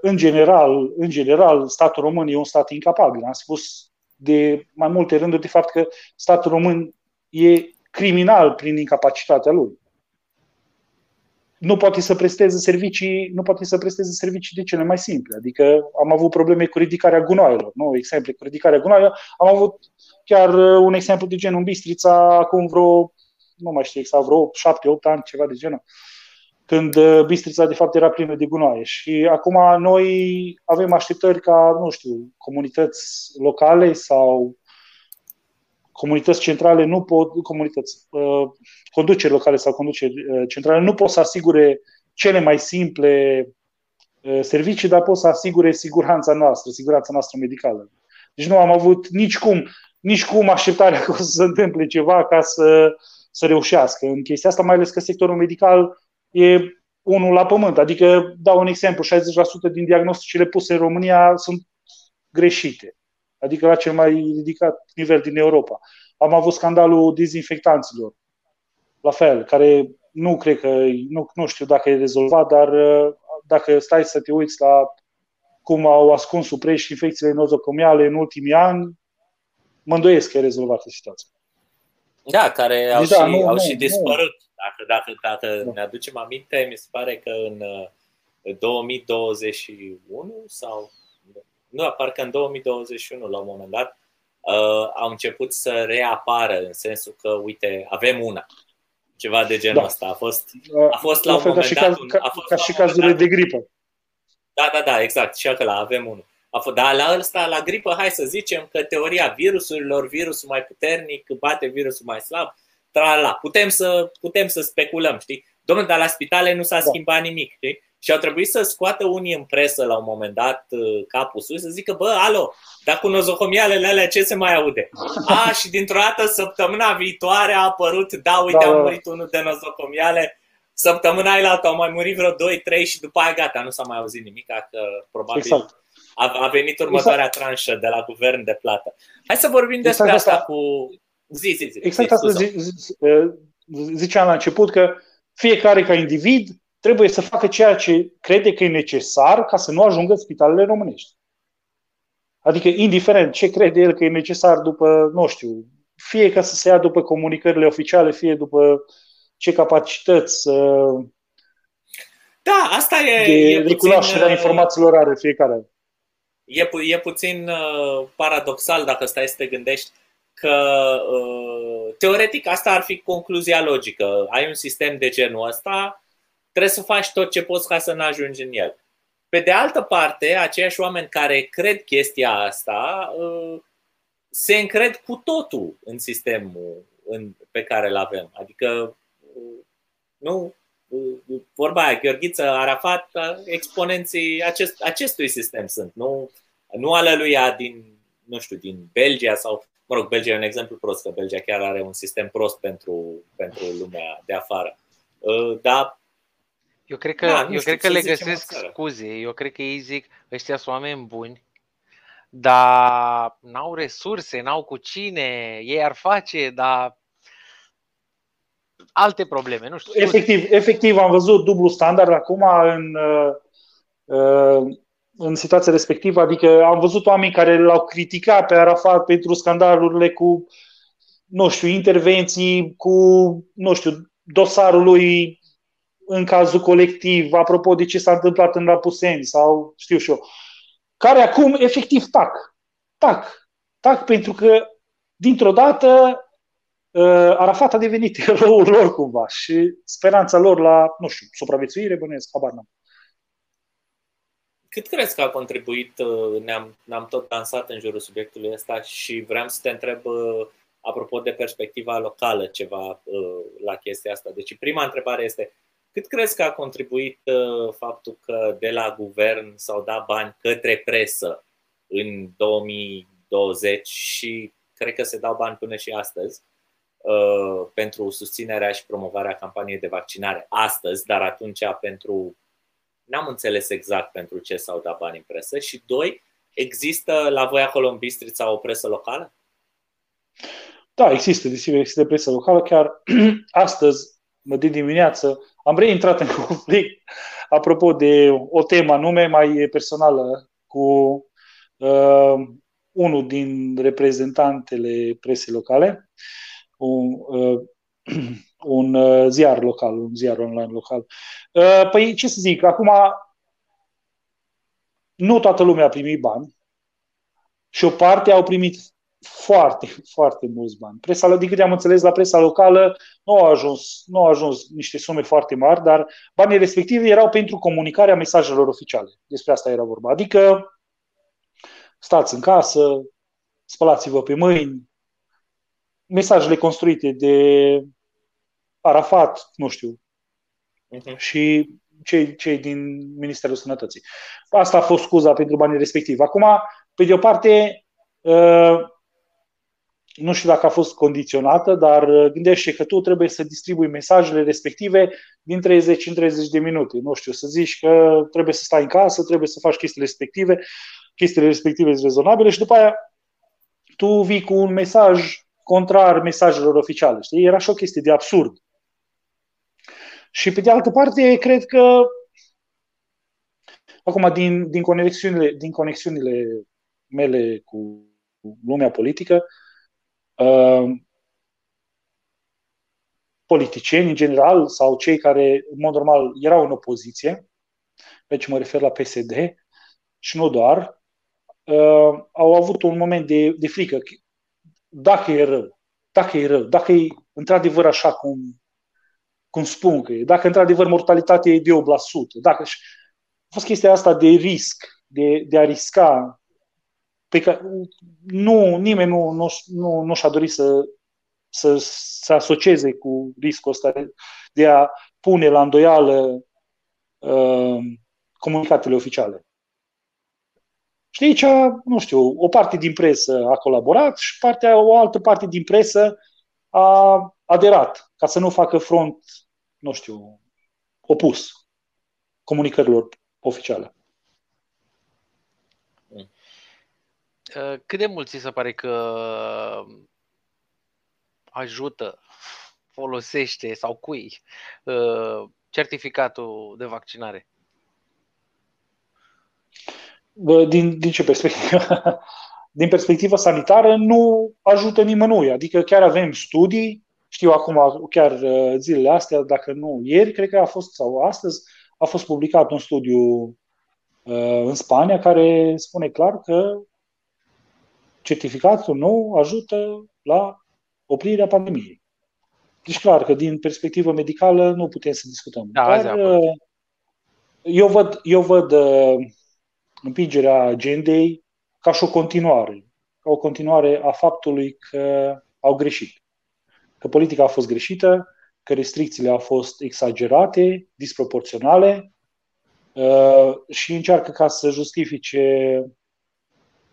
În general, în general, statul român e un stat incapabil. Am spus de mai multe rânduri de fapt că statul român e criminal prin incapacitatea lui. Nu poate să presteze servicii, nu poate să presteze servicii de cele mai simple. Adică am avut probleme cu ridicarea gunoaielor, nu exemple cu ridicarea gunoaielor. Am avut chiar un exemplu de genul în Bistrița acum vreo, nu mai știu exact, vreo 7-8 ani, ceva de genul când uh, Bistrița de fapt era plină de gunoaie. Și acum noi avem așteptări ca, nu știu, comunități locale sau comunități centrale nu pot, comunități, uh, conduceri locale sau conduceri uh, centrale nu pot să asigure cele mai simple uh, servicii, dar pot să asigure siguranța noastră, siguranța noastră medicală. Deci nu am avut nici cum, nici cum așteptarea că o să se întâmple ceva ca să, să reușească în chestia asta, mai ales că sectorul medical e unul la pământ. Adică, dau un exemplu, 60% din diagnosticile puse în România sunt greșite. Adică la cel mai ridicat nivel din Europa. Am avut scandalul dezinfectanților, la fel, care nu cred că, nu, nu știu dacă e rezolvat, dar uh, dacă stai să te uiți la cum au ascuns supreși infecțiile nozocomiale în ultimii ani, mă îndoiesc că e rezolvată situația. Da, care au, deci, da, și, nu, au nu, și dispărut. Dacă, dacă, dacă da. ne aducem aminte, mi se pare că în 2021 uh, sau nu, parcă în 2021 la un moment dat uh, au început să reapară în sensul că, uite, avem una. Ceva de genul da. ăsta. A fost, a fost la, la un moment dat... Caz, un, a fost ca, ca și cazurile de gripă. Da, da, da, exact. Și acela avem unul. A fost, dar la ăsta, la gripă, hai să zicem că teoria virusurilor, virusul mai puternic bate virusul mai slab, tra Putem să, putem să speculăm, știi? Domnule, dar la spitale nu s-a da. schimbat nimic, știi? Și au trebuit să scoată unii în presă la un moment dat uh, capul sus să zică, bă, alo, dar cu nozocomialele alea ce se mai aude? A, și dintr-o dată săptămâna viitoare a apărut, da, uite, da, a murit unul de nozocomiale, săptămâna aia au mai murit vreo 2-3 și după aia gata, nu s-a mai auzit nimic, că probabil exact. a, a venit următoarea exact. tranșă de la guvern de plată. Hai să vorbim exact despre asta, asta cu... Zi, zi, zi. Exact zi, asta zi, zi, ziceam la început că fiecare ca individ trebuie să facă ceea ce crede că e necesar ca să nu ajungă în spitalele românești. Adică, indiferent ce crede el că e necesar după, nu știu, fie ca să se ia după comunicările oficiale, fie după ce capacități uh, da, asta e, de e recunoașterea puțin, uh, informațiilor are fiecare. E, e puțin uh, paradoxal dacă stai să te gândești că uh, teoretic asta ar fi concluzia logică. Ai un sistem de genul ăsta, trebuie să faci tot ce poți ca să nu ajungi în el. Pe de altă parte, aceiași oameni care cred chestia asta uh, se încred cu totul în sistemul pe care îl avem. Adică, uh, nu, uh, vorba aia, Gheorghiță, Arafat, exponenții acest, acestui sistem sunt, nu, nu ale lui din, nu știu, din Belgia sau, mă rog, Belgia e un exemplu prost, că Belgia chiar are un sistem prost pentru, pentru lumea de afară. Dar eu cred că, da, eu cred că le găsesc scuze. Eu cred că ei zic, ăștia sunt oameni buni, dar n-au resurse, n-au cu cine, ei ar face, dar alte probleme, nu știu. Efectiv, efectiv am văzut dublu standard acum în, uh, în situația respectivă, adică am văzut oameni care l-au criticat pe Arafat pentru scandalurile cu, nu știu, intervenții cu, nu știu, dosarul lui în cazul colectiv, apropo de ce s-a întâmplat în Rapuseni sau știu și eu, care acum efectiv tac. Tac. Tac pentru că dintr-o dată uh, Arafat a devenit eroul lor cumva și speranța lor la, nu știu, supraviețuire, bănuiesc, habar n-am. Cât crezi că a contribuit, uh, ne-am, ne-am tot dansat în jurul subiectului ăsta și vreau să te întreb uh, apropo de perspectiva locală ceva la chestia asta. Deci prima întrebare este, cât crezi că a contribuit uh, faptul că de la guvern s-au dat bani către presă în 2020 și cred că se dau bani până și astăzi uh, pentru susținerea și promovarea campaniei de vaccinare astăzi, dar atunci pentru n-am înțeles exact pentru ce s-au dat bani în presă și doi, există la voi acolo în Bistrița o presă locală? Da, există, desigur, există presă locală. Chiar astăzi, de dimineață, am reintrat în conflict, apropo de o temă anume mai personală, cu uh, unul din reprezentantele presei locale, un, uh, un uh, ziar local, un ziar online local. Uh, păi, ce să zic, acum nu toată lumea a primit bani și o parte au primit foarte, foarte mulți bani. Presa, din câte am înțeles, la presa locală nu au ajuns, nu au ajuns niște sume foarte mari, dar banii respectivi erau pentru comunicarea mesajelor oficiale. Despre asta era vorba. Adică stați în casă, spălați-vă pe mâini, mesajele construite de Arafat, nu știu, uh-huh. și cei, cei din Ministerul Sănătății. Asta a fost scuza pentru banii respectivi. Acum, pe de o parte, uh, nu știu dacă a fost condiționată, dar uh, gândește că tu trebuie să distribui mesajele respective din 30 în 30 de minute. Nu știu, să zici că trebuie să stai în casă, trebuie să faci chestiile respective, chestiile respective sunt rezonabile și după aia tu vii cu un mesaj contrar mesajelor oficiale. Știi? Era și o chestie de absurd. Și pe de altă parte, cred că acum din, din, conexiunile, din conexiunile mele cu lumea politică, uh, politicieni în general sau cei care în mod normal erau în opoziție, deci mă refer la PSD și nu doar, uh, au avut un moment de, de frică. Dacă e rău, dacă e rău, dacă e într-adevăr așa cum, cum spun că e, dacă într-adevăr mortalitatea e de 8%, dacă a fost chestia asta de risc, de, de a risca, pe care nu, nimeni nu, nu, nu, nu și-a dorit să, să să asocieze cu riscul ăsta de a pune la îndoială uh, comunicatele oficiale. Și aici, nu știu, o parte din presă a colaborat și partea, o altă parte din presă a aderat ca să nu facă front, nu știu, opus comunicărilor oficiale. Cât de mult ți se pare că ajută, folosește sau cui certificatul de vaccinare? din, din ce perspectivă? din perspectivă sanitară nu ajută nimănui. Adică chiar avem studii, știu acum chiar uh, zilele astea, dacă nu ieri, cred că a fost, sau astăzi, a fost publicat un studiu uh, în Spania care spune clar că certificatul nou ajută la oprirea pandemiei. Deci clar că din perspectivă medicală nu putem să discutăm. Da, Dar, uh, eu văd, eu văd împingerea agendei ca și o continuare, ca o continuare a faptului că au greșit. Că politica a fost greșită, că restricțiile au fost exagerate, disproporționale uh, și încearcă ca să justifice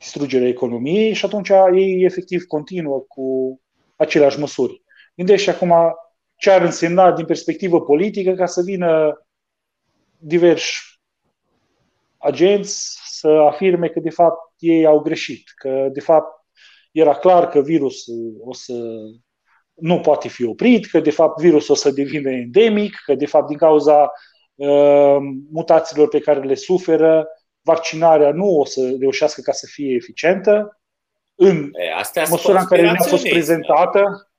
distrugerea economiei și atunci ei efectiv continuă cu aceleași măsuri. Gândește acum ce ar însemna din perspectivă politică ca să vină diversi agenți să afirme că de fapt ei au greșit, că de fapt era clar că virusul o să nu poate fi oprit, că de fapt virusul o să devină endemic, că de fapt din cauza uh, mutațiilor pe care le suferă, vaccinarea nu o să reușească ca să fie eficientă în e, Astea măsura în care ne-a fost prezentată.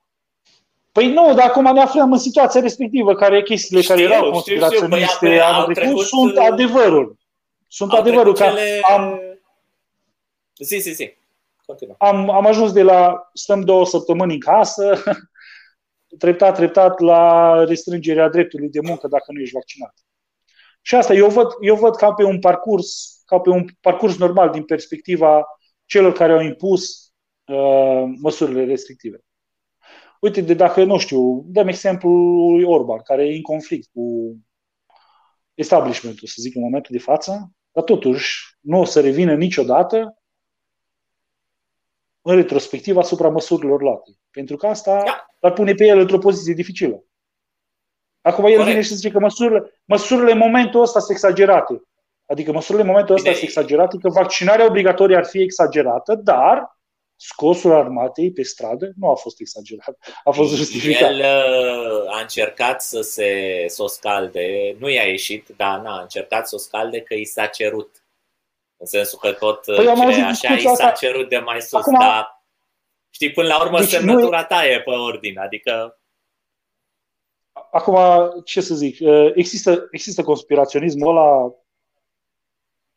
Păi nu, dar acum ne aflăm în situația respectivă, care chestiile știu, care erau conspiraționiste anul trecut sunt adevărul. Sunt adevărul că cele... am... Zi, zi, zi. Am, am ajuns de la stăm două săptămâni în casă, treptat, treptat la restrângerea dreptului de muncă dacă nu ești vaccinat. Și asta eu văd, eu văd ca pe un parcurs, ca pe un parcurs normal din perspectiva celor care au impus uh, măsurile restrictive. Uite, de dacă, nu știu, dăm exemplul lui Orban, care e în conflict cu establishmentul, să zic, în momentul de față, dar totuși nu o să revină niciodată în retrospectiv asupra măsurilor luate. Pentru că asta da. ar pune pe el într-o poziție dificilă. Acum el Corect. vine și zice că măsurile, măsurile în momentul ăsta sunt exagerate. Adică măsurile în momentul ăsta sunt exagerate, că vaccinarea obligatorie ar fi exagerată, dar scosul armatei pe stradă nu a fost exagerat, a fost justificat. El uh, a încercat să se să o scalde, nu i-a ieșit, dar n-a încercat să o scalde că i s-a cerut. În sensul că tot păi cine așa i s-a cerut de mai sus, Acum, dar știi, până la urmă deci semnătura nu... ta e pe ordine, adică Acum, ce să zic, uh, există, există conspiraționismul ăla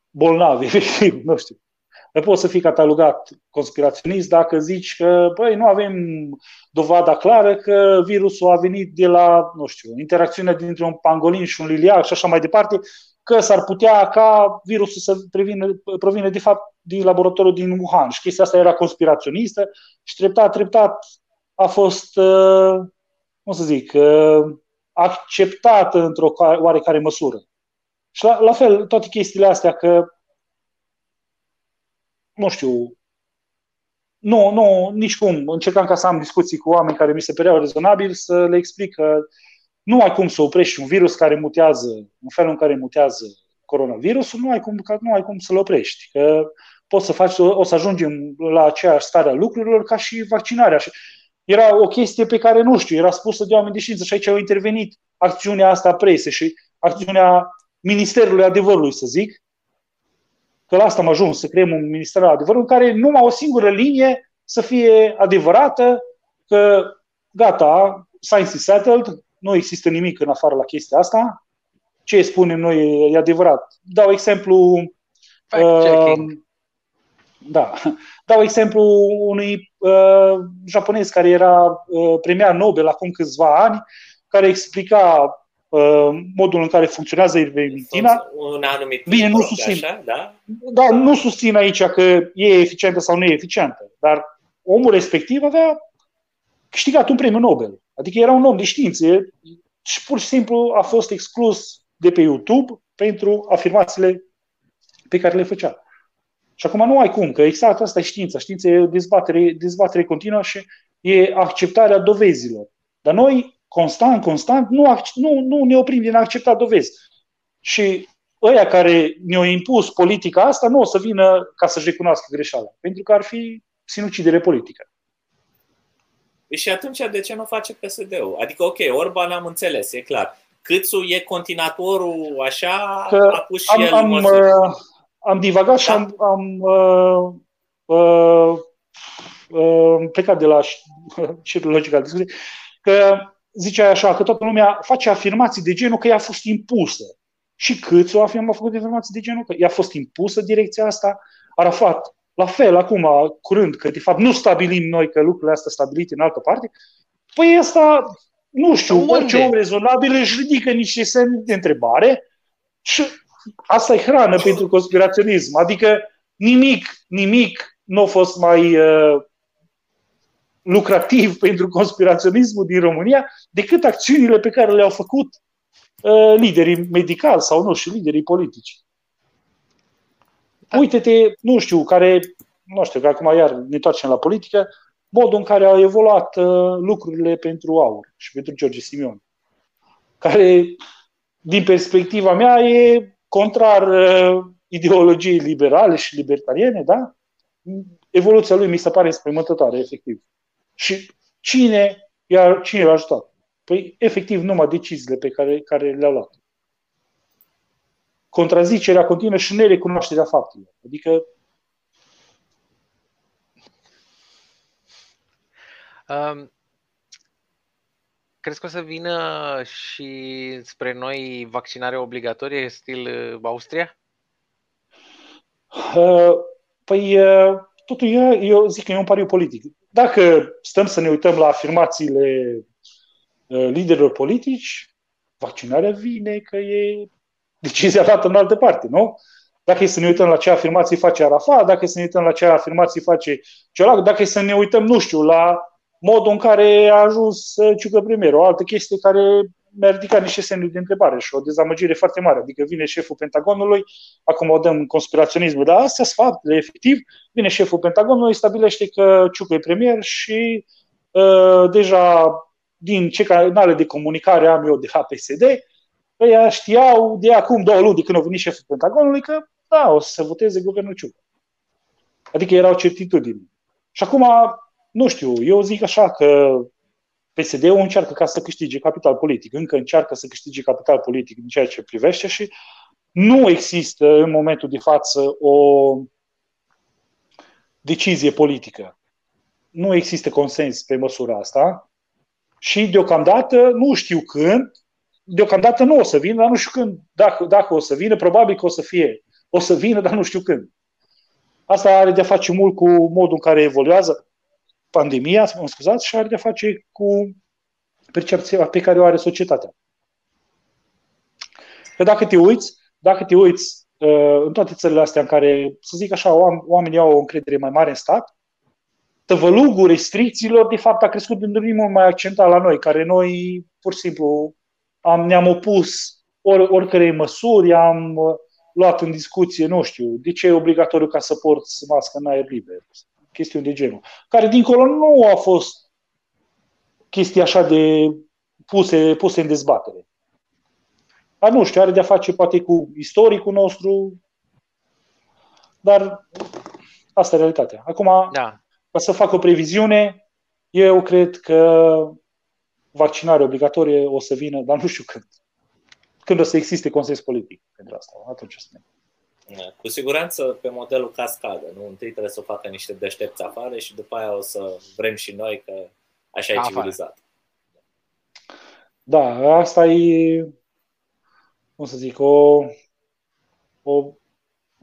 bolnav, efectiv, nu știu. Nu poți să fii catalogat conspiraționist dacă zici că, băi, nu avem dovada clară că virusul a venit de la, nu știu, interacțiunea dintre un pangolin și un liliac și așa mai departe, că s-ar putea ca virusul să prevină, provine de fapt din laboratorul din Wuhan. Și chestia asta era conspiraționistă și treptat, treptat a fost, uh, cum să zic, uh, acceptată într-o oarecare măsură. Și la, la fel, toate chestiile astea că, nu știu, nu, nu, nici cum. Încercam ca să am discuții cu oameni care mi se păreau rezonabili, să le explic că nu ai cum să oprești un virus care mutează, în felul în care mutează coronavirusul, nu ai cum, nu ai cum să-l oprești. Că poți să faci, o să ajungem la aceeași stare a lucrurilor ca și vaccinarea. Era o chestie pe care, nu știu, era spusă de oameni de știință și aici au intervenit acțiunea asta a presei și acțiunea Ministerului Adevărului, să zic, că la asta am ajuns, să creăm un Minister al Adevărului, în care numai o singură linie să fie adevărată, că gata, science is settled, nu există nimic în afară la chestia asta, ce spunem noi e adevărat. Dau exemplu uh, da. Dau exemplu unui uh, japonez care era uh, premiat Nobel acum câțiva ani, care explica uh, modul în care funcționează ivermectina. Un anumit Bine, nu susțin. Așa, da? da, nu susțin aici că e eficientă sau nu e eficientă, dar omul respectiv avea câștigat un premiu Nobel. Adică era un om de știință și pur și simplu a fost exclus de pe YouTube pentru afirmațiile pe care le făcea. Și acum nu ai cum, că exact asta e știința. Știința e dezbatere, dezbatere continuă și e acceptarea dovezilor. Dar noi, constant, constant, nu, nu, nu ne oprim din a accepta dovezi. Și ăia care ne-au impus politica asta nu o să vină ca să-și recunoască greșeala, pentru că ar fi sinucidere politică. Și atunci de ce nu face PSD-ul? Adică, ok, Orban am înțeles, e clar. Câțu e continuatorul așa, că a pus și am, el am, uh, am divagat și da. am, am uh, uh, uh, plecat de la șirul logic al discuției, că zicea așa, că toată lumea face afirmații de genul că i-a fost impusă. Și câți o afirmă a făcut afirmații de genul că i-a fost impusă direcția asta? Arafat, la fel, acum, curând, că de fapt nu stabilim noi că lucrurile astea stabilite în altă parte, păi asta, nu știu, orice om rezonabil își ridică niște semne de întrebare și asta e hrană pentru conspiraționism. Adică nimic, nimic nu a fost mai uh, lucrativ pentru conspiraționismul din România decât acțiunile pe care le-au făcut uh, liderii medicali sau nu și liderii politici. Da. Uite-te, nu știu, care, nu știu, că acum iar ne întoarcem la politică, modul în care au evoluat uh, lucrurile pentru Aur și pentru George Simion, care, din perspectiva mea, e contrar uh, ideologiei liberale și libertariene, da? Evoluția lui mi se pare spăimântătoare, efectiv. Și cine, i-a, cine l-a ajutat? Păi, efectiv, numai deciziile pe care, care le-a luat. Contrazicerea continuă și nerecunoașterea faptelor. Adică Um, Crezi că o să vină și spre noi vaccinare obligatorie, stil uh, Austria? Uh, păi, uh, totul e, eu zic că e un pariu politic. Dacă stăm să ne uităm la afirmațiile liderilor politici, vaccinarea vine că e decizia dată în altă parte, nu? Dacă e să ne uităm la ce afirmații face Arafat, dacă e să ne uităm la ce afirmații face celălalt, dacă e să ne uităm, nu știu, la modul în care a ajuns uh, Ciucă Premier. O altă chestie care mi-a ridicat niște semne de întrebare și o dezamăgire foarte mare. Adică vine șeful Pentagonului, acum o dăm conspiraționismul, dar astea sunt faptele, efectiv. Vine șeful Pentagonului, stabilește că Ciucă e premier și uh, deja din ce canale de comunicare am eu de la PSD, ăia știau de acum două luni de când a venit șeful Pentagonului că da, o să se voteze guvernul Ciucă. Adică erau certitudini. Și acum, nu știu, eu zic așa că PSD-ul încearcă ca să câștige capital politic, încă încearcă să câștige capital politic în ceea ce privește și nu există în momentul de față o decizie politică. Nu există consens pe măsura asta și deocamdată nu știu când, deocamdată nu o să vină, dar nu știu când, dacă, dacă o să vină, probabil că o să fie, o să vină, dar nu știu când. Asta are de-a face mult cu modul în care evoluează pandemia, mă scuzați, și are de-a face cu percepția pe care o are societatea. Că dacă te uiți, dacă te uiți uh, în toate țările astea în care, să zic așa, oamenii au o încredere mai mare în stat, tăvălugul restricțiilor, de fapt, a crescut într-un mult mai accentat la noi, care noi, pur și simplu, am, ne-am opus or, oricărei măsuri, am uh, luat în discuție, nu știu, de ce e obligatoriu ca să porți mască în aer liber, chestiuni de genul, care dincolo nu a fost chestii așa de puse, puse în dezbatere. Dar nu știu, are de-a face poate cu istoricul nostru, dar asta e realitatea. Acum, da. ca să fac o previziune, eu cred că vaccinarea obligatorie o să vină, dar nu știu când. Când o să existe consens politic pentru asta, atunci o să da, cu siguranță pe modelul cascadă. Nu? Întâi trebuie să o facă niște deștepți afară și după aia o să vrem și noi că așa e civilizat. Da, asta e, cum să zic, o, o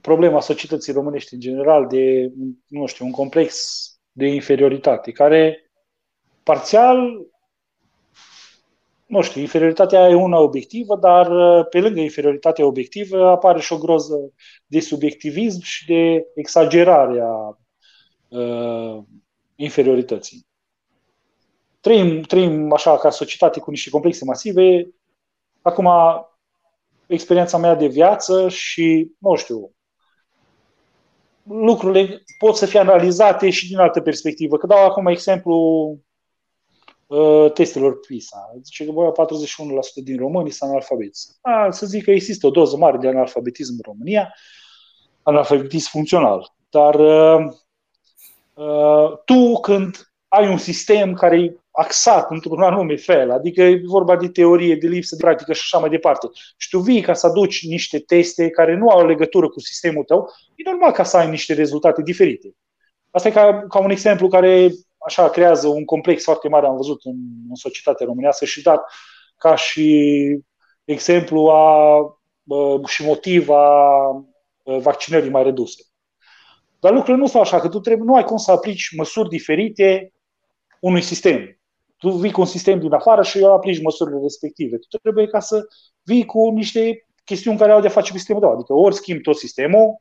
problemă a societății românești în general de, nu știu, un complex de inferioritate, care parțial nu știu, inferioritatea e una obiectivă, dar uh, pe lângă inferioritatea obiectivă apare și o groză de subiectivism și de exagerare a uh, inferiorității. Trăim, trăim așa ca societate cu niște complexe masive. Acum, experiența mea de viață și, nu știu, lucrurile pot să fie analizate și din altă perspectivă. Că dau acum exemplu Uh, testelor PISA. Zice că bă, 41% din români sunt analfabeți. A, să zic că există o doză mare de analfabetism în România, analfabetism funcțional. Dar uh, uh, tu când ai un sistem care e axat într-un anume fel, adică e vorba de teorie, de lipsă de practică și așa mai departe, și tu vii ca să aduci niște teste care nu au legătură cu sistemul tău, e normal ca să ai niște rezultate diferite. Asta e ca, ca un exemplu care așa creează un complex foarte mare, am văzut în, în societatea românească și dat ca și exemplu a, și motiv a vaccinării mai reduse. Dar lucrurile nu stau așa, că tu trebuie, nu ai cum să aplici măsuri diferite unui sistem. Tu vii cu un sistem din afară și eu aplici măsurile respective. Tu trebuie ca să vii cu niște chestiuni care au de face cu sistemul tău. Adică ori schimbi tot sistemul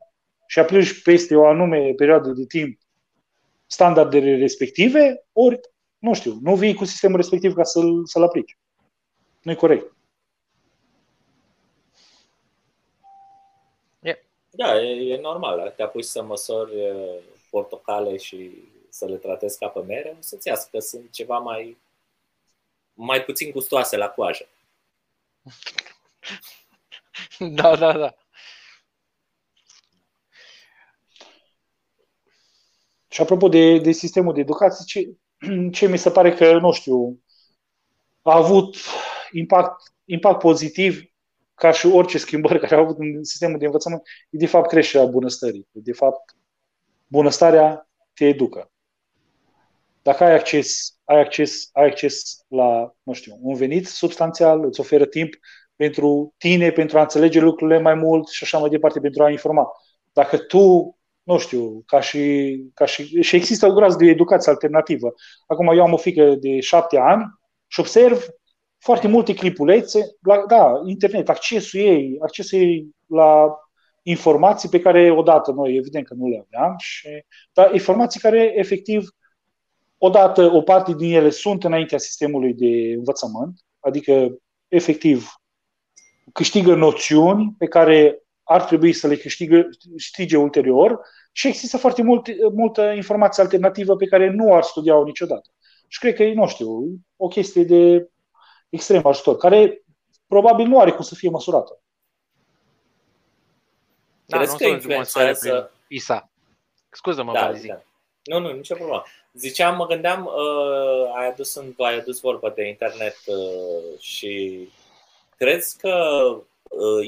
și aplici peste o anume perioadă de timp standardele respective, ori, nu știu, nu vii cu sistemul respectiv ca să-l, să-l aplici. Nu e corect. Yeah. Da, e, e normal. Te apuci să măsori portocale și să le tratezi ca pe mere, o să-ți iasă că sunt ceva mai, mai puțin gustoase la coajă. Da, da, da. Și apropo de, de sistemul de educație, ce, ce mi se pare că, nu știu, a avut impact, impact pozitiv ca și orice schimbări care au avut în sistemul de învățământ, e de fapt creșterea bunăstării. De fapt, bunăstarea te educă. Dacă ai acces, ai acces, ai acces la, nu știu, un venit substanțial, îți oferă timp pentru tine, pentru a înțelege lucrurile mai mult și așa mai departe, pentru a informa. Dacă tu nu știu, ca și, ca și, și există o groază de educație alternativă. Acum eu am o fică de șapte ani și observ foarte multe clipulețe, la, da, internet, accesul ei, accesul ei la informații pe care odată noi evident că nu le aveam, și, dar informații care efectiv odată o parte din ele sunt înaintea sistemului de învățământ, adică efectiv câștigă noțiuni pe care ar trebui să le câștigă, câștige ulterior și există foarte mult, multă informație alternativă pe care nu ar studia-o niciodată. Și cred că e, nu știu, o chestie de extrem ajutor, care probabil nu are cum să fie măsurată. Da, Crezi că influențează... PISA. Scuză-mă, da, da. Nu, nu, nicio problemă. Ziceam, mă gândeam, uh, ai, adus, ai adus vorba de internet uh, și crezi că uh,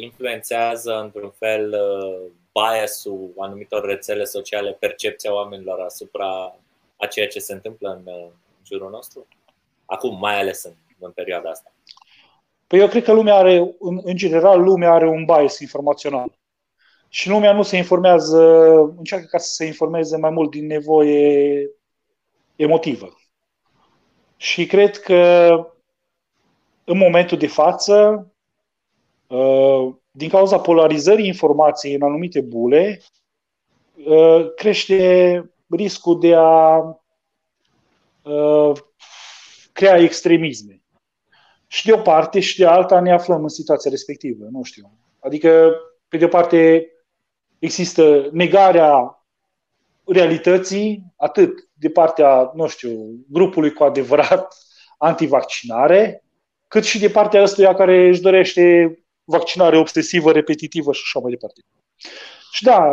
influențează într-un fel uh, bias-ul anumitor rețele sociale, percepția oamenilor asupra a ceea ce se întâmplă în, uh, în jurul nostru? Acum, mai ales în, în perioada asta. Păi eu cred că lumea are, în, în general, lumea are un bias informațional. Și lumea nu se informează, încearcă ca să se informeze mai mult din nevoie emotivă. Și cred că în momentul de față, uh, din cauza polarizării informației în anumite bule, uh, crește riscul de a uh, crea extremisme. Și de o parte și de alta ne aflăm în situația respectivă, nu știu. Adică, pe de o parte, există negarea realității, atât de partea, nu știu, grupului cu adevărat antivaccinare, cât și de partea ăstuia care își dorește vaccinare obsesivă, repetitivă și așa mai departe. Și da,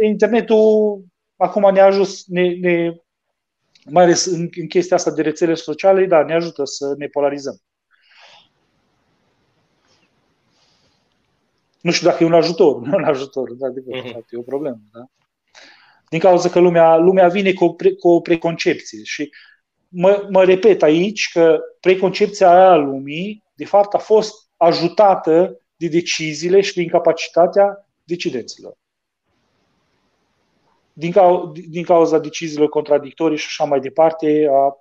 internetul acum ne-a ajuns, ne, ne, mai ales în, în chestia asta de rețele sociale, da, ne ajută să ne polarizăm. Nu știu dacă e un ajutor, nu e un ajutor, da, de mm-hmm. e o problemă. Da? Din cauza că lumea, lumea vine cu o, pre, cu o preconcepție și mă, mă repet aici că preconcepția aia a lumii, de fapt, a fost ajutată de deciziile și de incapacitatea decidenților. Din, cau- din cauza deciziilor contradictorii și așa mai departe, a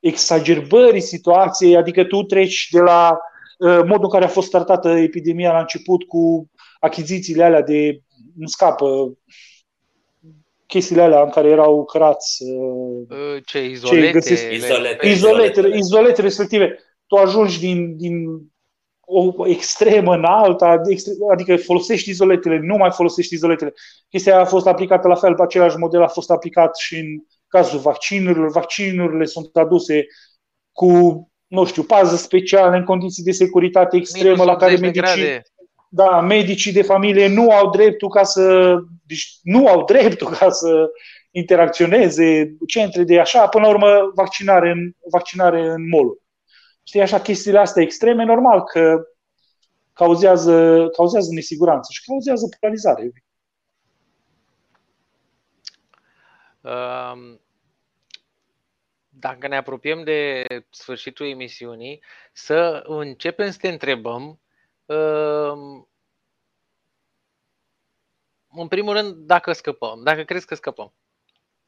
exagerbării situației, adică tu treci de la uh, modul în care a fost tratată epidemia la început cu achizițiile alea de, nu scapă, chestiile alea în care erau cărați uh, ce izolete, ce găsesc, izolete, izolete, izolete respective. Tu ajungi din, din o extremă în alta, adică folosești izoletele, nu mai folosești izoletele. Chestia a fost aplicată la fel, pe același model a fost aplicat și în cazul vaccinurilor. Vaccinurile sunt aduse cu, nu știu, pază specială în condiții de securitate extremă la care medicii, da, medicii de familie nu au dreptul ca să, deci nu au dreptul ca să interacționeze, centre de așa, până la urmă vaccinare în, vaccinare în mall Știi, așa, chestiile astea extreme, normal că cauzează, cauzează nesiguranță și cauzează polarizare. Um, dacă ne apropiem de sfârșitul emisiunii, să începem să te întrebăm um, în primul rând, dacă scăpăm, dacă crezi că scăpăm.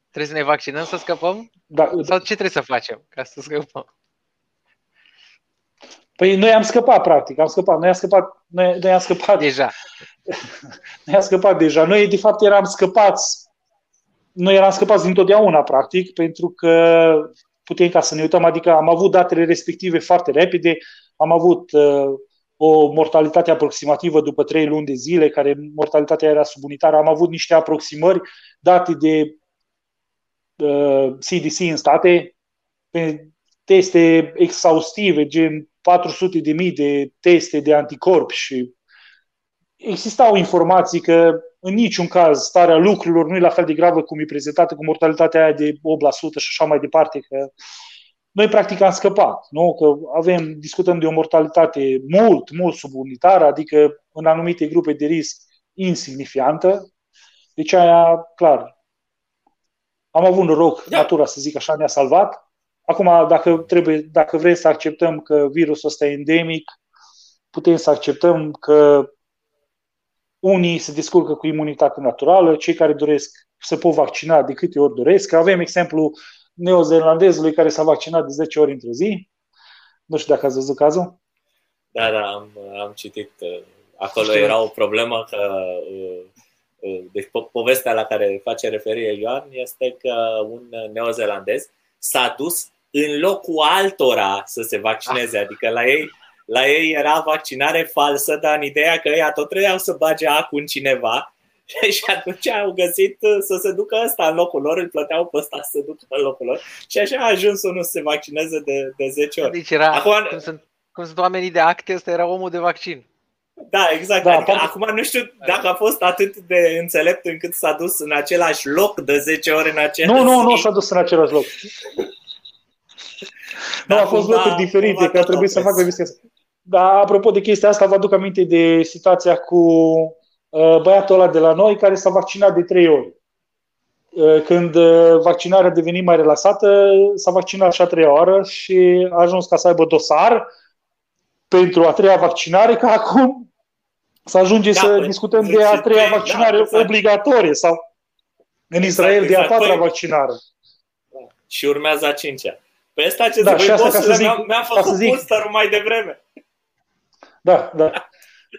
Trebuie să ne vaccinăm să scăpăm? Da, Sau ce trebuie să facem ca să scăpăm? Păi noi am scăpat, practic, am scăpat. Noi am scăpat, noi, noi am scăpat. Deja. noi am scăpat deja. Noi, de fapt, eram scăpați. Noi eram scăpați dintotdeauna, practic, pentru că putem ca să ne uităm, adică am avut datele respective foarte repede, am avut uh, o mortalitate aproximativă după trei luni de zile, care mortalitatea era subunitară, am avut niște aproximări date de uh, CDC în state, pe teste exhaustive, gen 400 de mii de teste de anticorp și existau informații că în niciun caz starea lucrurilor nu e la fel de gravă cum e prezentată cu mortalitatea aia de 8% și așa mai departe, că noi practic am scăpat, nu? că avem, discutăm de o mortalitate mult, mult subunitară, adică în anumite grupe de risc insignifiantă, deci aia, clar, am avut noroc, da. natura să zic așa, ne-a salvat, Acum, dacă, trebuie, dacă vrem să acceptăm că virusul ăsta e endemic, putem să acceptăm că unii se descurcă cu imunitate naturală, cei care doresc să pot vaccina de câte ori doresc. Avem exemplu neozelandezului care s-a vaccinat de 10 ori într-o zi. Nu știu dacă ați văzut cazul. Da, da, am, am citit. Uh, acolo știu. era o problemă că uh, uh, deci po- povestea la care face referire Ioan este că un neozelandez s-a dus în locul altora să se vaccineze. Adică la ei, la ei era vaccinare falsă, dar în ideea că ei tot trebuiau să bage acul în cineva și atunci au găsit să se ducă ăsta în locul lor, îl plăteau pe ăsta să se ducă în locul lor și așa a ajuns unul să se vaccineze de, de 10 ori. Deci era, Acum, cum, sunt, cum sunt oamenii de acte, ăsta era omul de vaccin. Da, exact. Da, adică, acum nu știu dacă a fost atât de înțelept încât s-a dus în același loc de 10 ore în același Nu, nu, nu s-a dus în același loc. Nu, a fost locuri diferite, că a trebuit să facă chestia asta. Dar apropo de chestia asta, vă aduc aminte de situația cu uh, băiatul ăla de la noi care s-a vaccinat de trei ori. Uh, când uh, vaccinarea a devenit mai relaxată, s-a vaccinat și a treia oară și a ajuns ca să aibă dosar pentru a treia vaccinare, ca acum să ajunge da, să discutăm de a treia da, vaccinare da, exact. obligatorie sau în exact, Israel exact, de a patra păi, vaccinare. Și urmează a cincea. Păi asta ce da, zic, asta ca să zic, mi-am, mi-am făcut să zic, booster mai devreme. Da, da.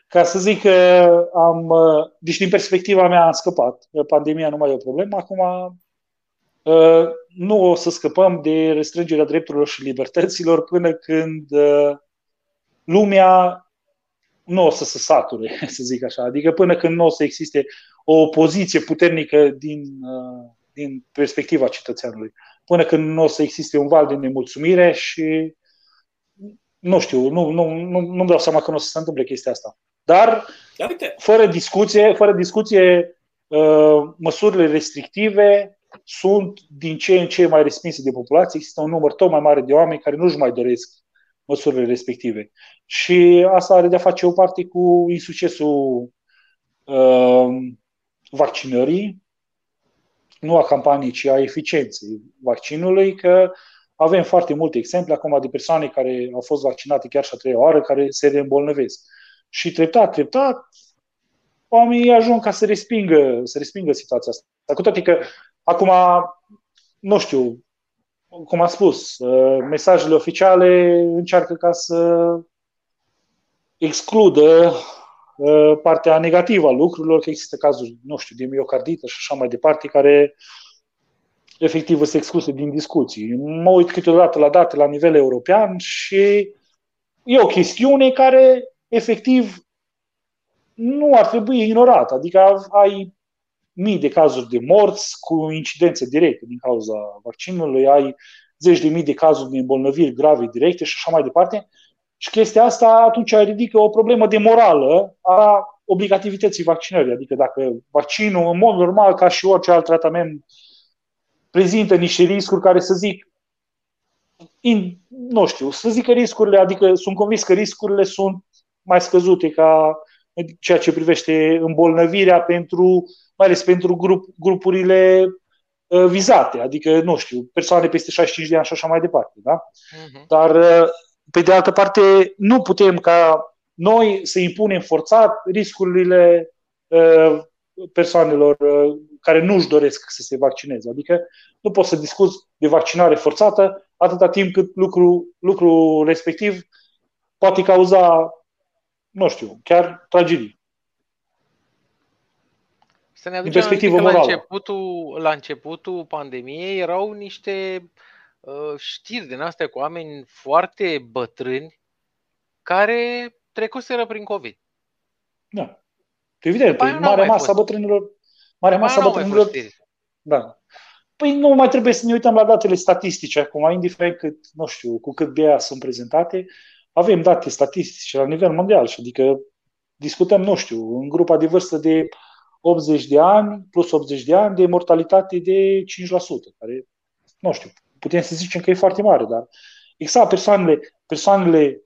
Ca să zic că am, deci din perspectiva mea am scăpat. Pandemia nu mai e o problemă. Acum uh, nu o să scăpăm de restrângerea drepturilor și libertăților până când uh, lumea nu o să se sature, să zic așa. Adică până când nu o să existe o opoziție puternică din, uh, din perspectiva cetățeanului. Până când nu o să existe un val de nemulțumire și nu știu, nu, nu, nu, nu-mi dau seama că nu o să se întâmple chestia asta. Dar, fără discuție, fără discuție, uh, măsurile restrictive sunt din ce în ce mai respinse de populație. Există un număr tot mai mare de oameni care nu-și mai doresc măsurile respective. Și asta are de-a face o parte cu insuccesul uh, vaccinării, nu a campaniei, ci a eficienței vaccinului, că avem foarte multe exemple acum de persoane care au fost vaccinate chiar și a treia oară, care se reîmbolnăvesc. Și treptat, treptat, oamenii ajung ca să respingă, să respingă situația asta. Cu toate că acum, nu știu, cum am spus, uh, mesajele oficiale încearcă ca să excludă uh, partea negativă a lucrurilor, că există cazuri, nu știu, de miocardită și așa mai departe, care efectiv sunt excluse din discuții. Mă uit câteodată la date la nivel european și e o chestiune care efectiv nu ar trebui ignorată. Adică ai mii de cazuri de morți cu incidențe directe din cauza vaccinului, ai zeci de mii de cazuri de îmbolnăviri grave directe și așa mai departe. Și chestia asta atunci ridică o problemă de morală a obligativității vaccinării. Adică dacă vaccinul, în mod normal, ca și orice alt tratament, prezintă niște riscuri care să zic, in, nu știu, să zic că riscurile, adică sunt convins că riscurile sunt mai scăzute ca ceea ce privește îmbolnăvirea pentru mai ales pentru grup, grupurile uh, vizate, adică, nu știu, persoane peste 65 de ani și așa mai departe. Da? Uh-huh. Dar, uh, pe de altă parte, nu putem ca noi să impunem forțat riscurile uh, persoanelor uh, care nu își doresc să se vaccineze. Adică nu poți să discuți de vaccinare forțată atâta timp cât lucru, lucru respectiv poate cauza, nu știu, chiar tragedii. Să ne aducem perspectivă morală. La începutul, la începutul pandemiei erau niște uh, știri din astea cu oameni foarte bătrâni care trecuseră prin COVID. Da. Evident, păi mare masa bătrânilor. Mare masa bătrânilor. Da. Păi nu mai trebuie să ne uităm la datele statistice acum, indiferent cât, nu știu, cu cât de ea sunt prezentate. Avem date statistice la nivel mondial și adică discutăm, nu știu, în grupa de vârstă de 80 de ani, plus 80 de ani, de mortalitate de 5%, care, nu știu, putem să zicem că e foarte mare, dar exact persoanele, persoanele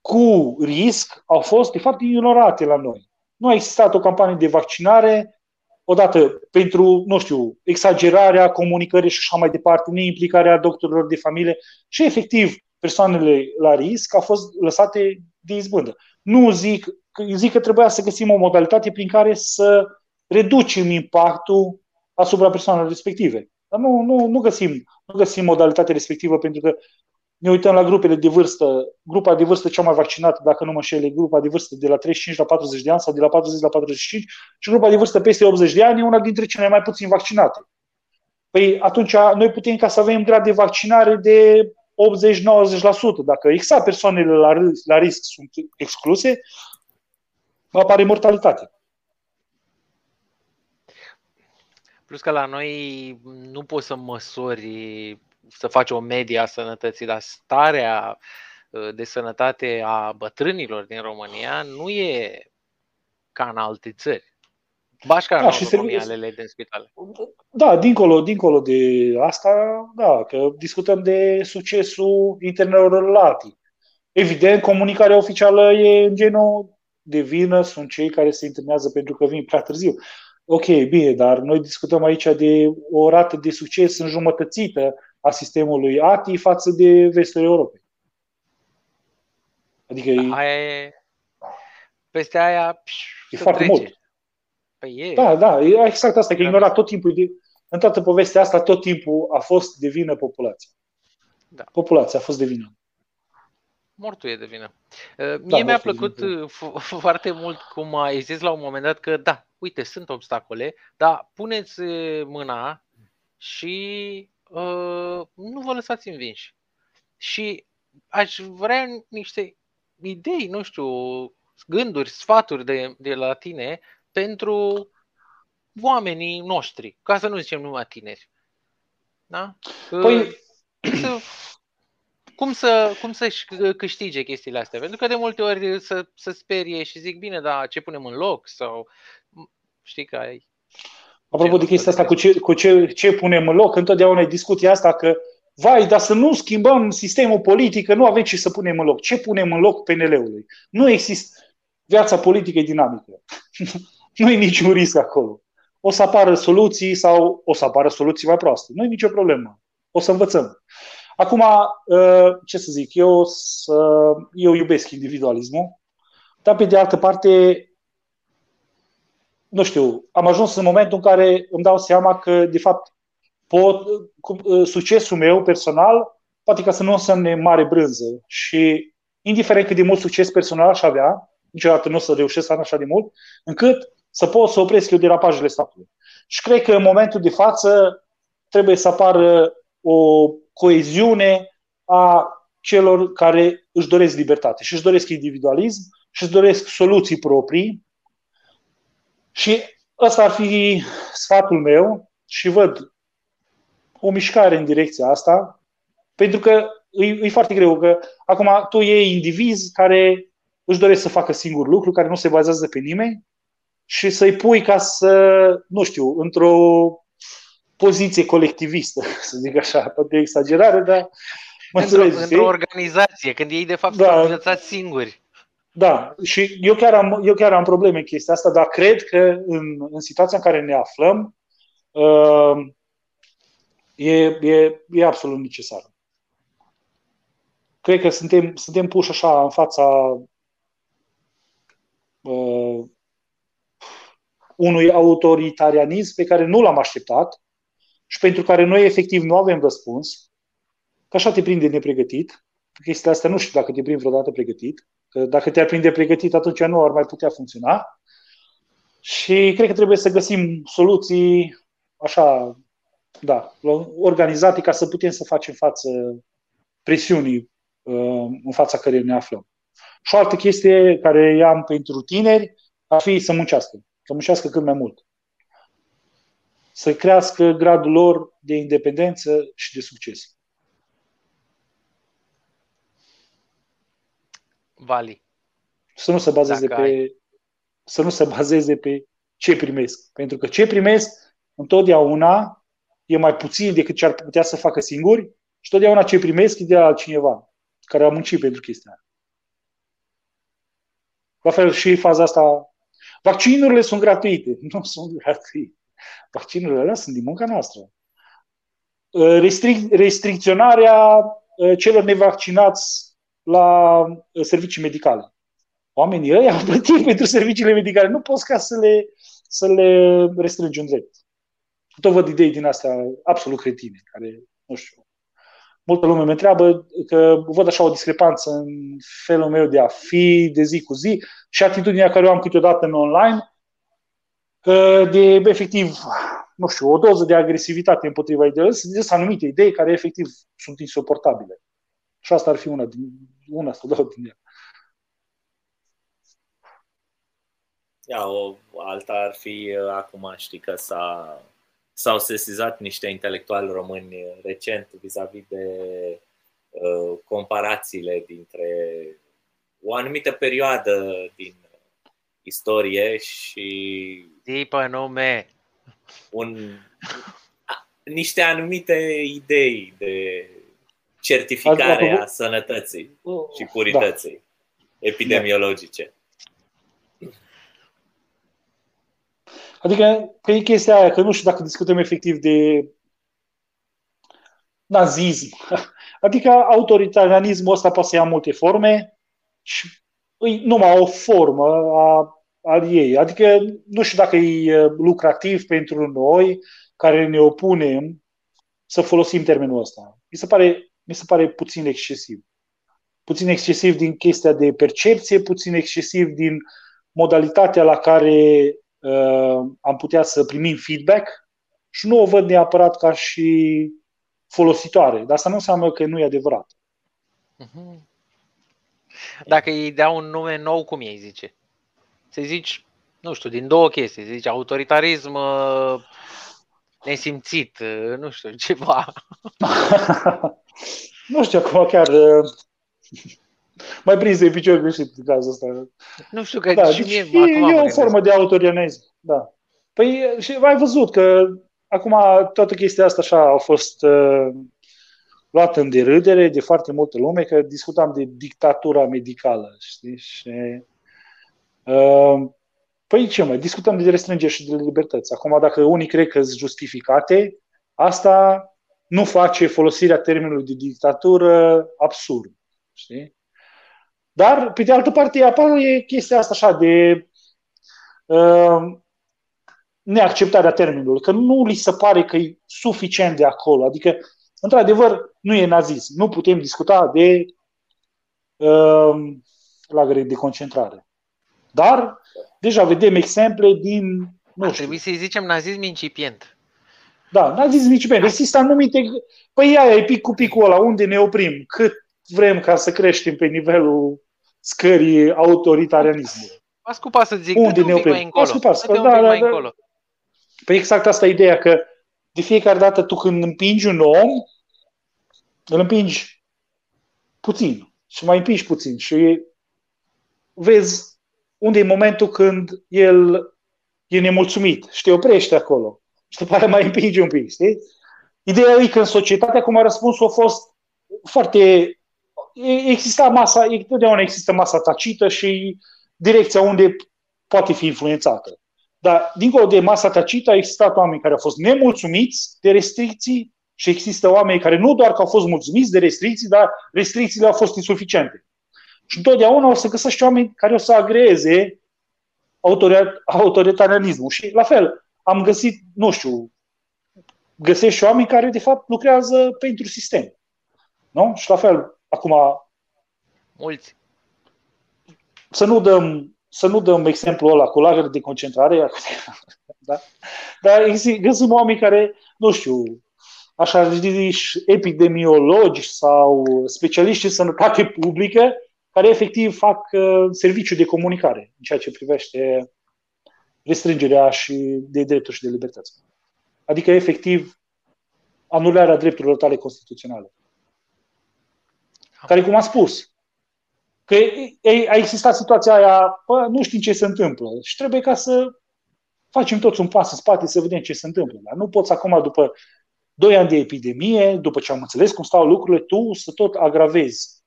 cu risc au fost, de fapt, ignorate la noi. Nu a existat o campanie de vaccinare, odată pentru, nu știu, exagerarea comunicării și așa mai departe, neimplicarea doctorilor de familie și, efectiv, persoanele la risc au fost lăsate de izbândă. Nu zic, zic că trebuia să găsim o modalitate prin care să reducem impactul asupra persoanelor respective. Dar nu, nu, nu, găsim, nu găsim modalitatea respectivă pentru că ne uităm la grupele de vârstă, grupa de vârstă cea mai vaccinată, dacă nu mă șele, grupa de vârstă de la 35 la 40 de ani sau de la 40 la 45 și grupa de vârstă peste 80 de ani e una dintre cele mai puțin vaccinate. Păi atunci noi putem ca să avem grad de vaccinare de 80-90%. Dacă exact persoanele la, la risc sunt excluse, apare mortalitate. Plus că la noi nu poți să măsori, să faci o medie a sănătății, dar starea de sănătate a bătrânilor din România nu e ca în alte țări. Bașca da, și serviciile din spitale. Da, dincolo, dincolo de asta, da, că discutăm de succesul internelor relati. Evident, comunicarea oficială e în genul de vină, sunt cei care se internează pentru că vin prea târziu. Ok, bine, dar noi discutăm aici de o rată de succes înjumătățită a sistemului ATI față de vestul Europei. Adică aia e... Peste aia e foarte trece. mult. Păi e. Da, da, e exact asta, că ignorat tot timpul, de, în toată povestea asta, tot timpul a fost de vină populația. Da. Populația a fost de vină. Mortul e de vină. Uh, mie da, mi-a plăcut foarte mult cum a zis la un moment dat că da, uite, sunt obstacole, dar puneți uh, mâna și uh, nu vă lăsați învinși. Și aș vrea niște idei, nu știu, gânduri, sfaturi de, de la tine pentru oamenii noștri, ca să nu zicem numai tineri. Da? Păi... Să, cum, să, cum să-și câștige chestiile astea? Pentru că de multe ori să, să sperie și zic, bine, dar ce punem în loc? Sau știi că ai... Apropo de chestia asta cu, ce, cu ce, ce punem în loc, întotdeauna e discuția asta că vai, dar să nu schimbăm sistemul politic, că nu avem ce să punem în loc. Ce punem în loc PNL-ului? Nu există. Viața politică e dinamică. nu e niciun risc acolo. O să apară soluții sau o să apară soluții mai proaste. Nu e nicio problemă. O să învățăm. Acum, uh, ce să zic, eu, eu iubesc individualismul, dar pe de altă parte, nu știu, am ajuns în momentul în care îmi dau seama că, de fapt, pot, uh, succesul meu personal poate ca să nu însemne mare brânză și indiferent cât de mult succes personal aș avea, niciodată nu o să reușesc să am așa de mult, încât să pot să opresc eu derapajele statului. Și cred că în momentul de față trebuie să apară o coeziune a celor care își doresc libertate și își doresc individualism și își doresc soluții proprii. Și ăsta ar fi sfatul meu și văd o mișcare în direcția asta, pentru că e, e foarte greu că acum tu iei indivizi care își doresc să facă singur lucru, care nu se bazează pe nimeni și să-i pui ca să, nu știu, într-o poziție colectivistă, să zic așa, poate exagerare, dar Într-o, într-o organizație, când ei de fapt da. sunt învățați singuri. Da, și eu chiar, am, eu chiar am probleme în chestia asta, dar cred că în, în situația în care ne aflăm, uh, e, e, e absolut necesar. Cred că suntem, suntem puși așa în fața uh, unui autoritarianism pe care nu l-am așteptat și pentru care noi efectiv nu avem răspuns, că așa te prinde nepregătit. Chestia asta nu știu dacă te prind vreodată pregătit. Că dacă te-ar prinde pregătit, atunci nu ar mai putea funcționa. Și cred că trebuie să găsim soluții așa, da, organizate ca să putem să facem față presiunii uh, în fața care ne aflăm. Și o altă chestie care i-am pentru tineri ar fi să muncească. Să muncească cât mai mult. Să crească gradul lor de independență și de succes. Vali. Să nu se bazeze pe ai... să nu se bazeze pe ce primesc. Pentru că ce primesc întotdeauna e mai puțin decât ce ar putea să facă singuri și totdeauna ce primesc e de la cineva care a muncit pentru chestia La fel și faza asta Vaccinurile sunt gratuite. Nu sunt gratuite. Vaccinurile alea sunt din munca noastră. Uh, restric- restricționarea uh, celor nevaccinați la uh, servicii medicale. Oamenii ăia au plătit pentru serviciile medicale. Nu poți ca să le, să le restrângi un drept. Tot văd idei din astea absolut cretine, care, nu știu, multă lume mă întreabă că văd așa o discrepanță în felul meu de a fi, de zi cu zi și atitudinea care o am câteodată în online, de efectiv, nu știu, o doză de agresivitate împotriva ideilor, sunt anumite idei care efectiv sunt insuportabile. Și asta ar fi una, din, una sau două din ele. Ia, o alta ar fi, acum știi că s-a s-au sesizat niște intelectuali români recent vis-a-vis de uh, comparațiile dintre o anumită perioadă din istorie și. Zi pe nume! Un, niște anumite idei de certificare a sănătății și purității da. epidemiologice. Adică, că e chestia aia, că nu știu dacă discutăm efectiv de nazism. Adică autoritarianismul ăsta poate să ia multe forme și e numai o formă a, a ei. Adică nu știu dacă e lucrativ pentru noi care ne opunem să folosim termenul ăsta. Mi se pare, mi se pare puțin excesiv. Puțin excesiv din chestia de percepție, puțin excesiv din modalitatea la care uh, am putea să primim feedback și nu o văd neapărat ca și folositoare. Dar asta nu înseamnă că nu e adevărat. Mhm. Dacă îi dea un nume nou, cum ei zice? Să zici, nu știu, din două chestii. Zici autoritarism uh, nesimțit, uh, nu știu, ceva. nu știu acum chiar uh, mai prins de picior greșit în cazul ăsta. Nu știu că da, și deci mie, e, e o formă de autorianism, da. Păi și ai văzut că acum toată chestia asta așa a fost uh, luată în derâdere de foarte multă lume, că discutam de dictatura medicală, știi? Și, uh, păi ce mai, discutăm de restrângeri și de libertăți. Acum, dacă unii cred că sunt justificate, asta nu face folosirea termenului de dictatură absurd. Știi? Dar, pe de altă parte, apare chestia asta așa de uh, neacceptarea termenului, că nu li se pare că e suficient de acolo. Adică, într-adevăr, nu e nazism. Nu putem discuta de uh, lagăre de concentrare. Dar, deja vedem exemple din... Nu Ar trebui să-i zicem nazism incipient. Da, nazism incipient. Există anumite... Păi aia e pic cu picul ăla. Unde ne oprim? Cât vrem ca să creștem pe nivelul scării autoritarianismului. Pas cu pas să zic, Unde ne oprim? Mai încolo. Pas cu pas. Da, da, da, încolo. Păi exact asta e ideea, că de fiecare dată tu când împingi un om, îl împingi puțin și mai împingi puțin și vezi unde e momentul când el e nemulțumit și te oprește acolo și după aceea mai împingi un pic, știi? Ideea e că în societate acum răspunsul a fost foarte exista masa, întotdeauna există masa tacită și direcția unde poate fi influențată. Dar, dincolo de masa tacită, au existat oameni care au fost nemulțumiți de restricții și există oameni care nu doar că au fost mulțumiți de restricții, dar restricțiile au fost insuficiente. Și întotdeauna o să găsești oameni care o să agreze autoritarianismul. Și, la fel, am găsit, nu știu, găsești și oameni care, de fapt, lucrează pentru sistem. Nu? Și, la fel, Acum, mulți. Să nu dăm, să nu dăm exemplul ăla cu lagăre de concentrare, da? dar găsim oameni care, nu știu, așa zici, epidemiologi sau specialiști în sănătate publică, care efectiv fac uh, serviciu de comunicare în ceea ce privește restrângerea și de drepturi și de libertăți. Adică, efectiv, anularea drepturilor tale constituționale care, cum am spus, că a existat situația aia, bă, nu știm ce se întâmplă și trebuie ca să facem toți un pas în spate să vedem ce se întâmplă. Dar nu poți acum, după 2 ani de epidemie, după ce am înțeles cum stau lucrurile, tu să tot agravezi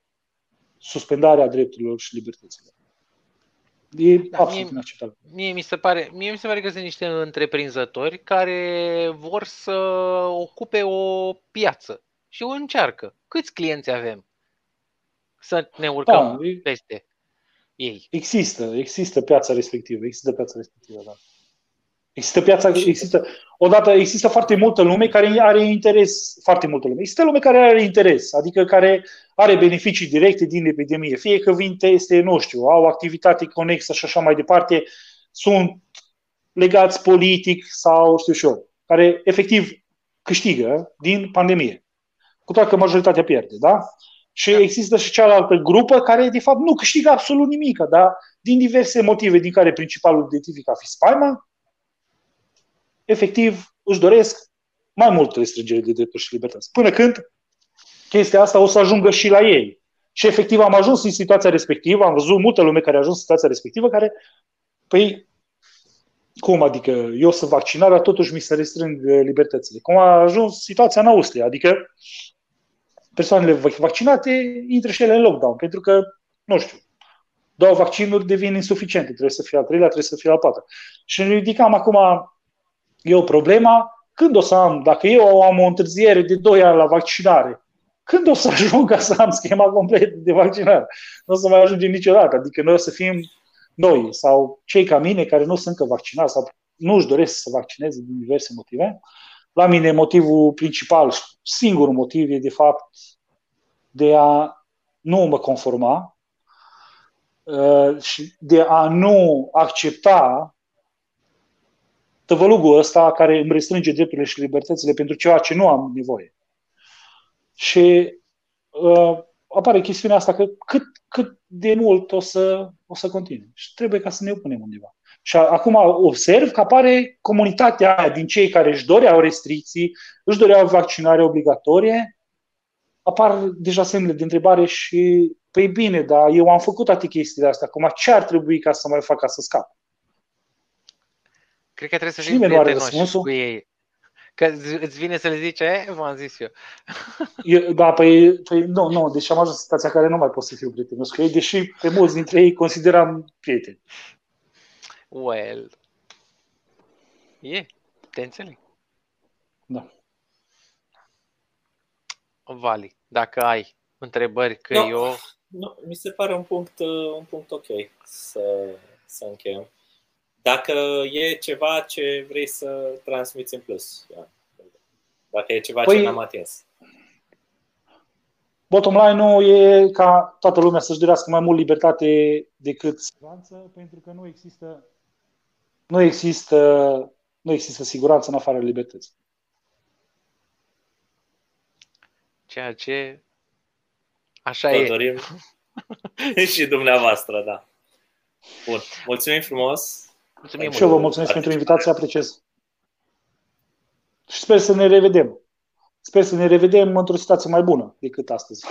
suspendarea drepturilor și libertăților. E da, absolut inacceptabil. Mie mi, se pare, mie mi se pare că sunt niște întreprinzători care vor să ocupe o piață și o încearcă. Câți clienți avem? să ne urcăm da, peste ei. Există, există piața respectivă, există piața respectivă, da. Există piața, există, odată există foarte multă lume care are interes, foarte multă lume. Există lume care are interes, adică care are beneficii directe din epidemie. Fie că vin teste, nu știu, au activitate conexă și așa mai departe, sunt legați politic sau știu și eu, care efectiv câștigă din pandemie. Cu toate că majoritatea pierde, da? Și da. există și cealaltă grupă care, de fapt, nu câștigă absolut nimic, dar din diverse motive, din care principalul identific a fi spaima, efectiv își doresc mai mult restrângere de drepturi și libertăți. Până când chestia asta o să ajungă și la ei. Și efectiv am ajuns în situația respectivă, am văzut multă lume care a ajuns în situația respectivă, care, păi, cum adică eu sunt vaccinat, dar totuși mi se restrâng uh, libertățile. Cum a ajuns situația în Austria, adică persoanele vaccinate intră și ele în lockdown, pentru că, nu știu, două vaccinuri devin insuficiente, trebuie să fie al treilea, trebuie să fie al patrulea. Și ne ridicam acum, eu problema, când o să am, dacă eu am o întârziere de 2 ani la vaccinare, când o să ajung ca să am schema completă de vaccinare? Nu o să mai ajungem niciodată. Adică noi o să fim noi sau cei ca mine care nu sunt încă vaccinați sau nu își doresc să vaccineze din diverse motive. La mine motivul principal, singurul motiv e de fapt de a nu mă conforma uh, și de a nu accepta tăvălugul ăsta care îmi restrânge drepturile și libertățile pentru ceva ce nu am nevoie. Și uh, apare chestiunea asta că cât, cât de mult o să, o să continue. Și trebuie ca să ne opunem undeva. Și acum observ că apare comunitatea aia din cei care își doreau restricții, își doreau vaccinare obligatorie, apar deja semnele de întrebare și, păi bine, dar eu am făcut toate chestiile astea, acum ce ar trebui ca să mai fac ca să scap? Cred că trebuie să fim prietenoși cu ei. Că îți vine să le zici, e, v-am zis eu. eu da, păi, păi nu, nu, deci am ajuns în situația care nu mai pot să fiu prietenos cu ei, deși pe mulți dintre ei consideram prieteni. Well, e, te înțeleg. Da. Vali, dacă ai întrebări, că no, eu... No, mi se pare un punct, un punct ok să, să încheiem. Dacă e ceva ce vrei să transmiți în plus, dacă e ceva păi, ce n-am atins. Bottom line-ul e ca toată lumea să-și dorească mai mult libertate decât siguranță, pentru că nu există, nu există, nu există siguranță în afară libertății. Ceea ce așa Vă e. dorim și dumneavoastră, da. Bun. Mulțumim frumos. Mulțumim și eu vă mulțumesc pentru invitație, apreciez. Și sper să ne revedem. Sper să ne revedem într-o situație mai bună decât astăzi.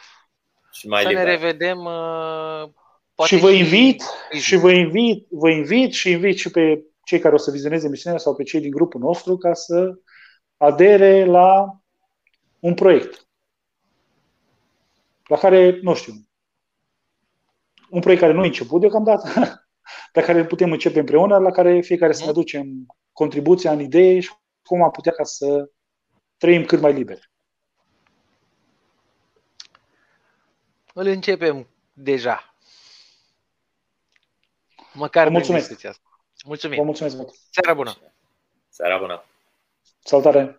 și mai să liber. ne revedem uh, poate și vă invit, și, și vă invit, vă invit și invit și pe cei care o să vizioneze emisiunea sau pe cei din grupul nostru ca să adere la un proiect la care, nu știu, un proiect care nu e început deocamdată, pe care îl putem începe împreună, la care fiecare să ne aducem contribuția în idee și cum am putea ca să trăim cât mai liber. Îl începem deja. Măcar Vă mulțumesc. Mulțumim. Vă mulțumesc mult. Seara bună. Seara bună. Salutare.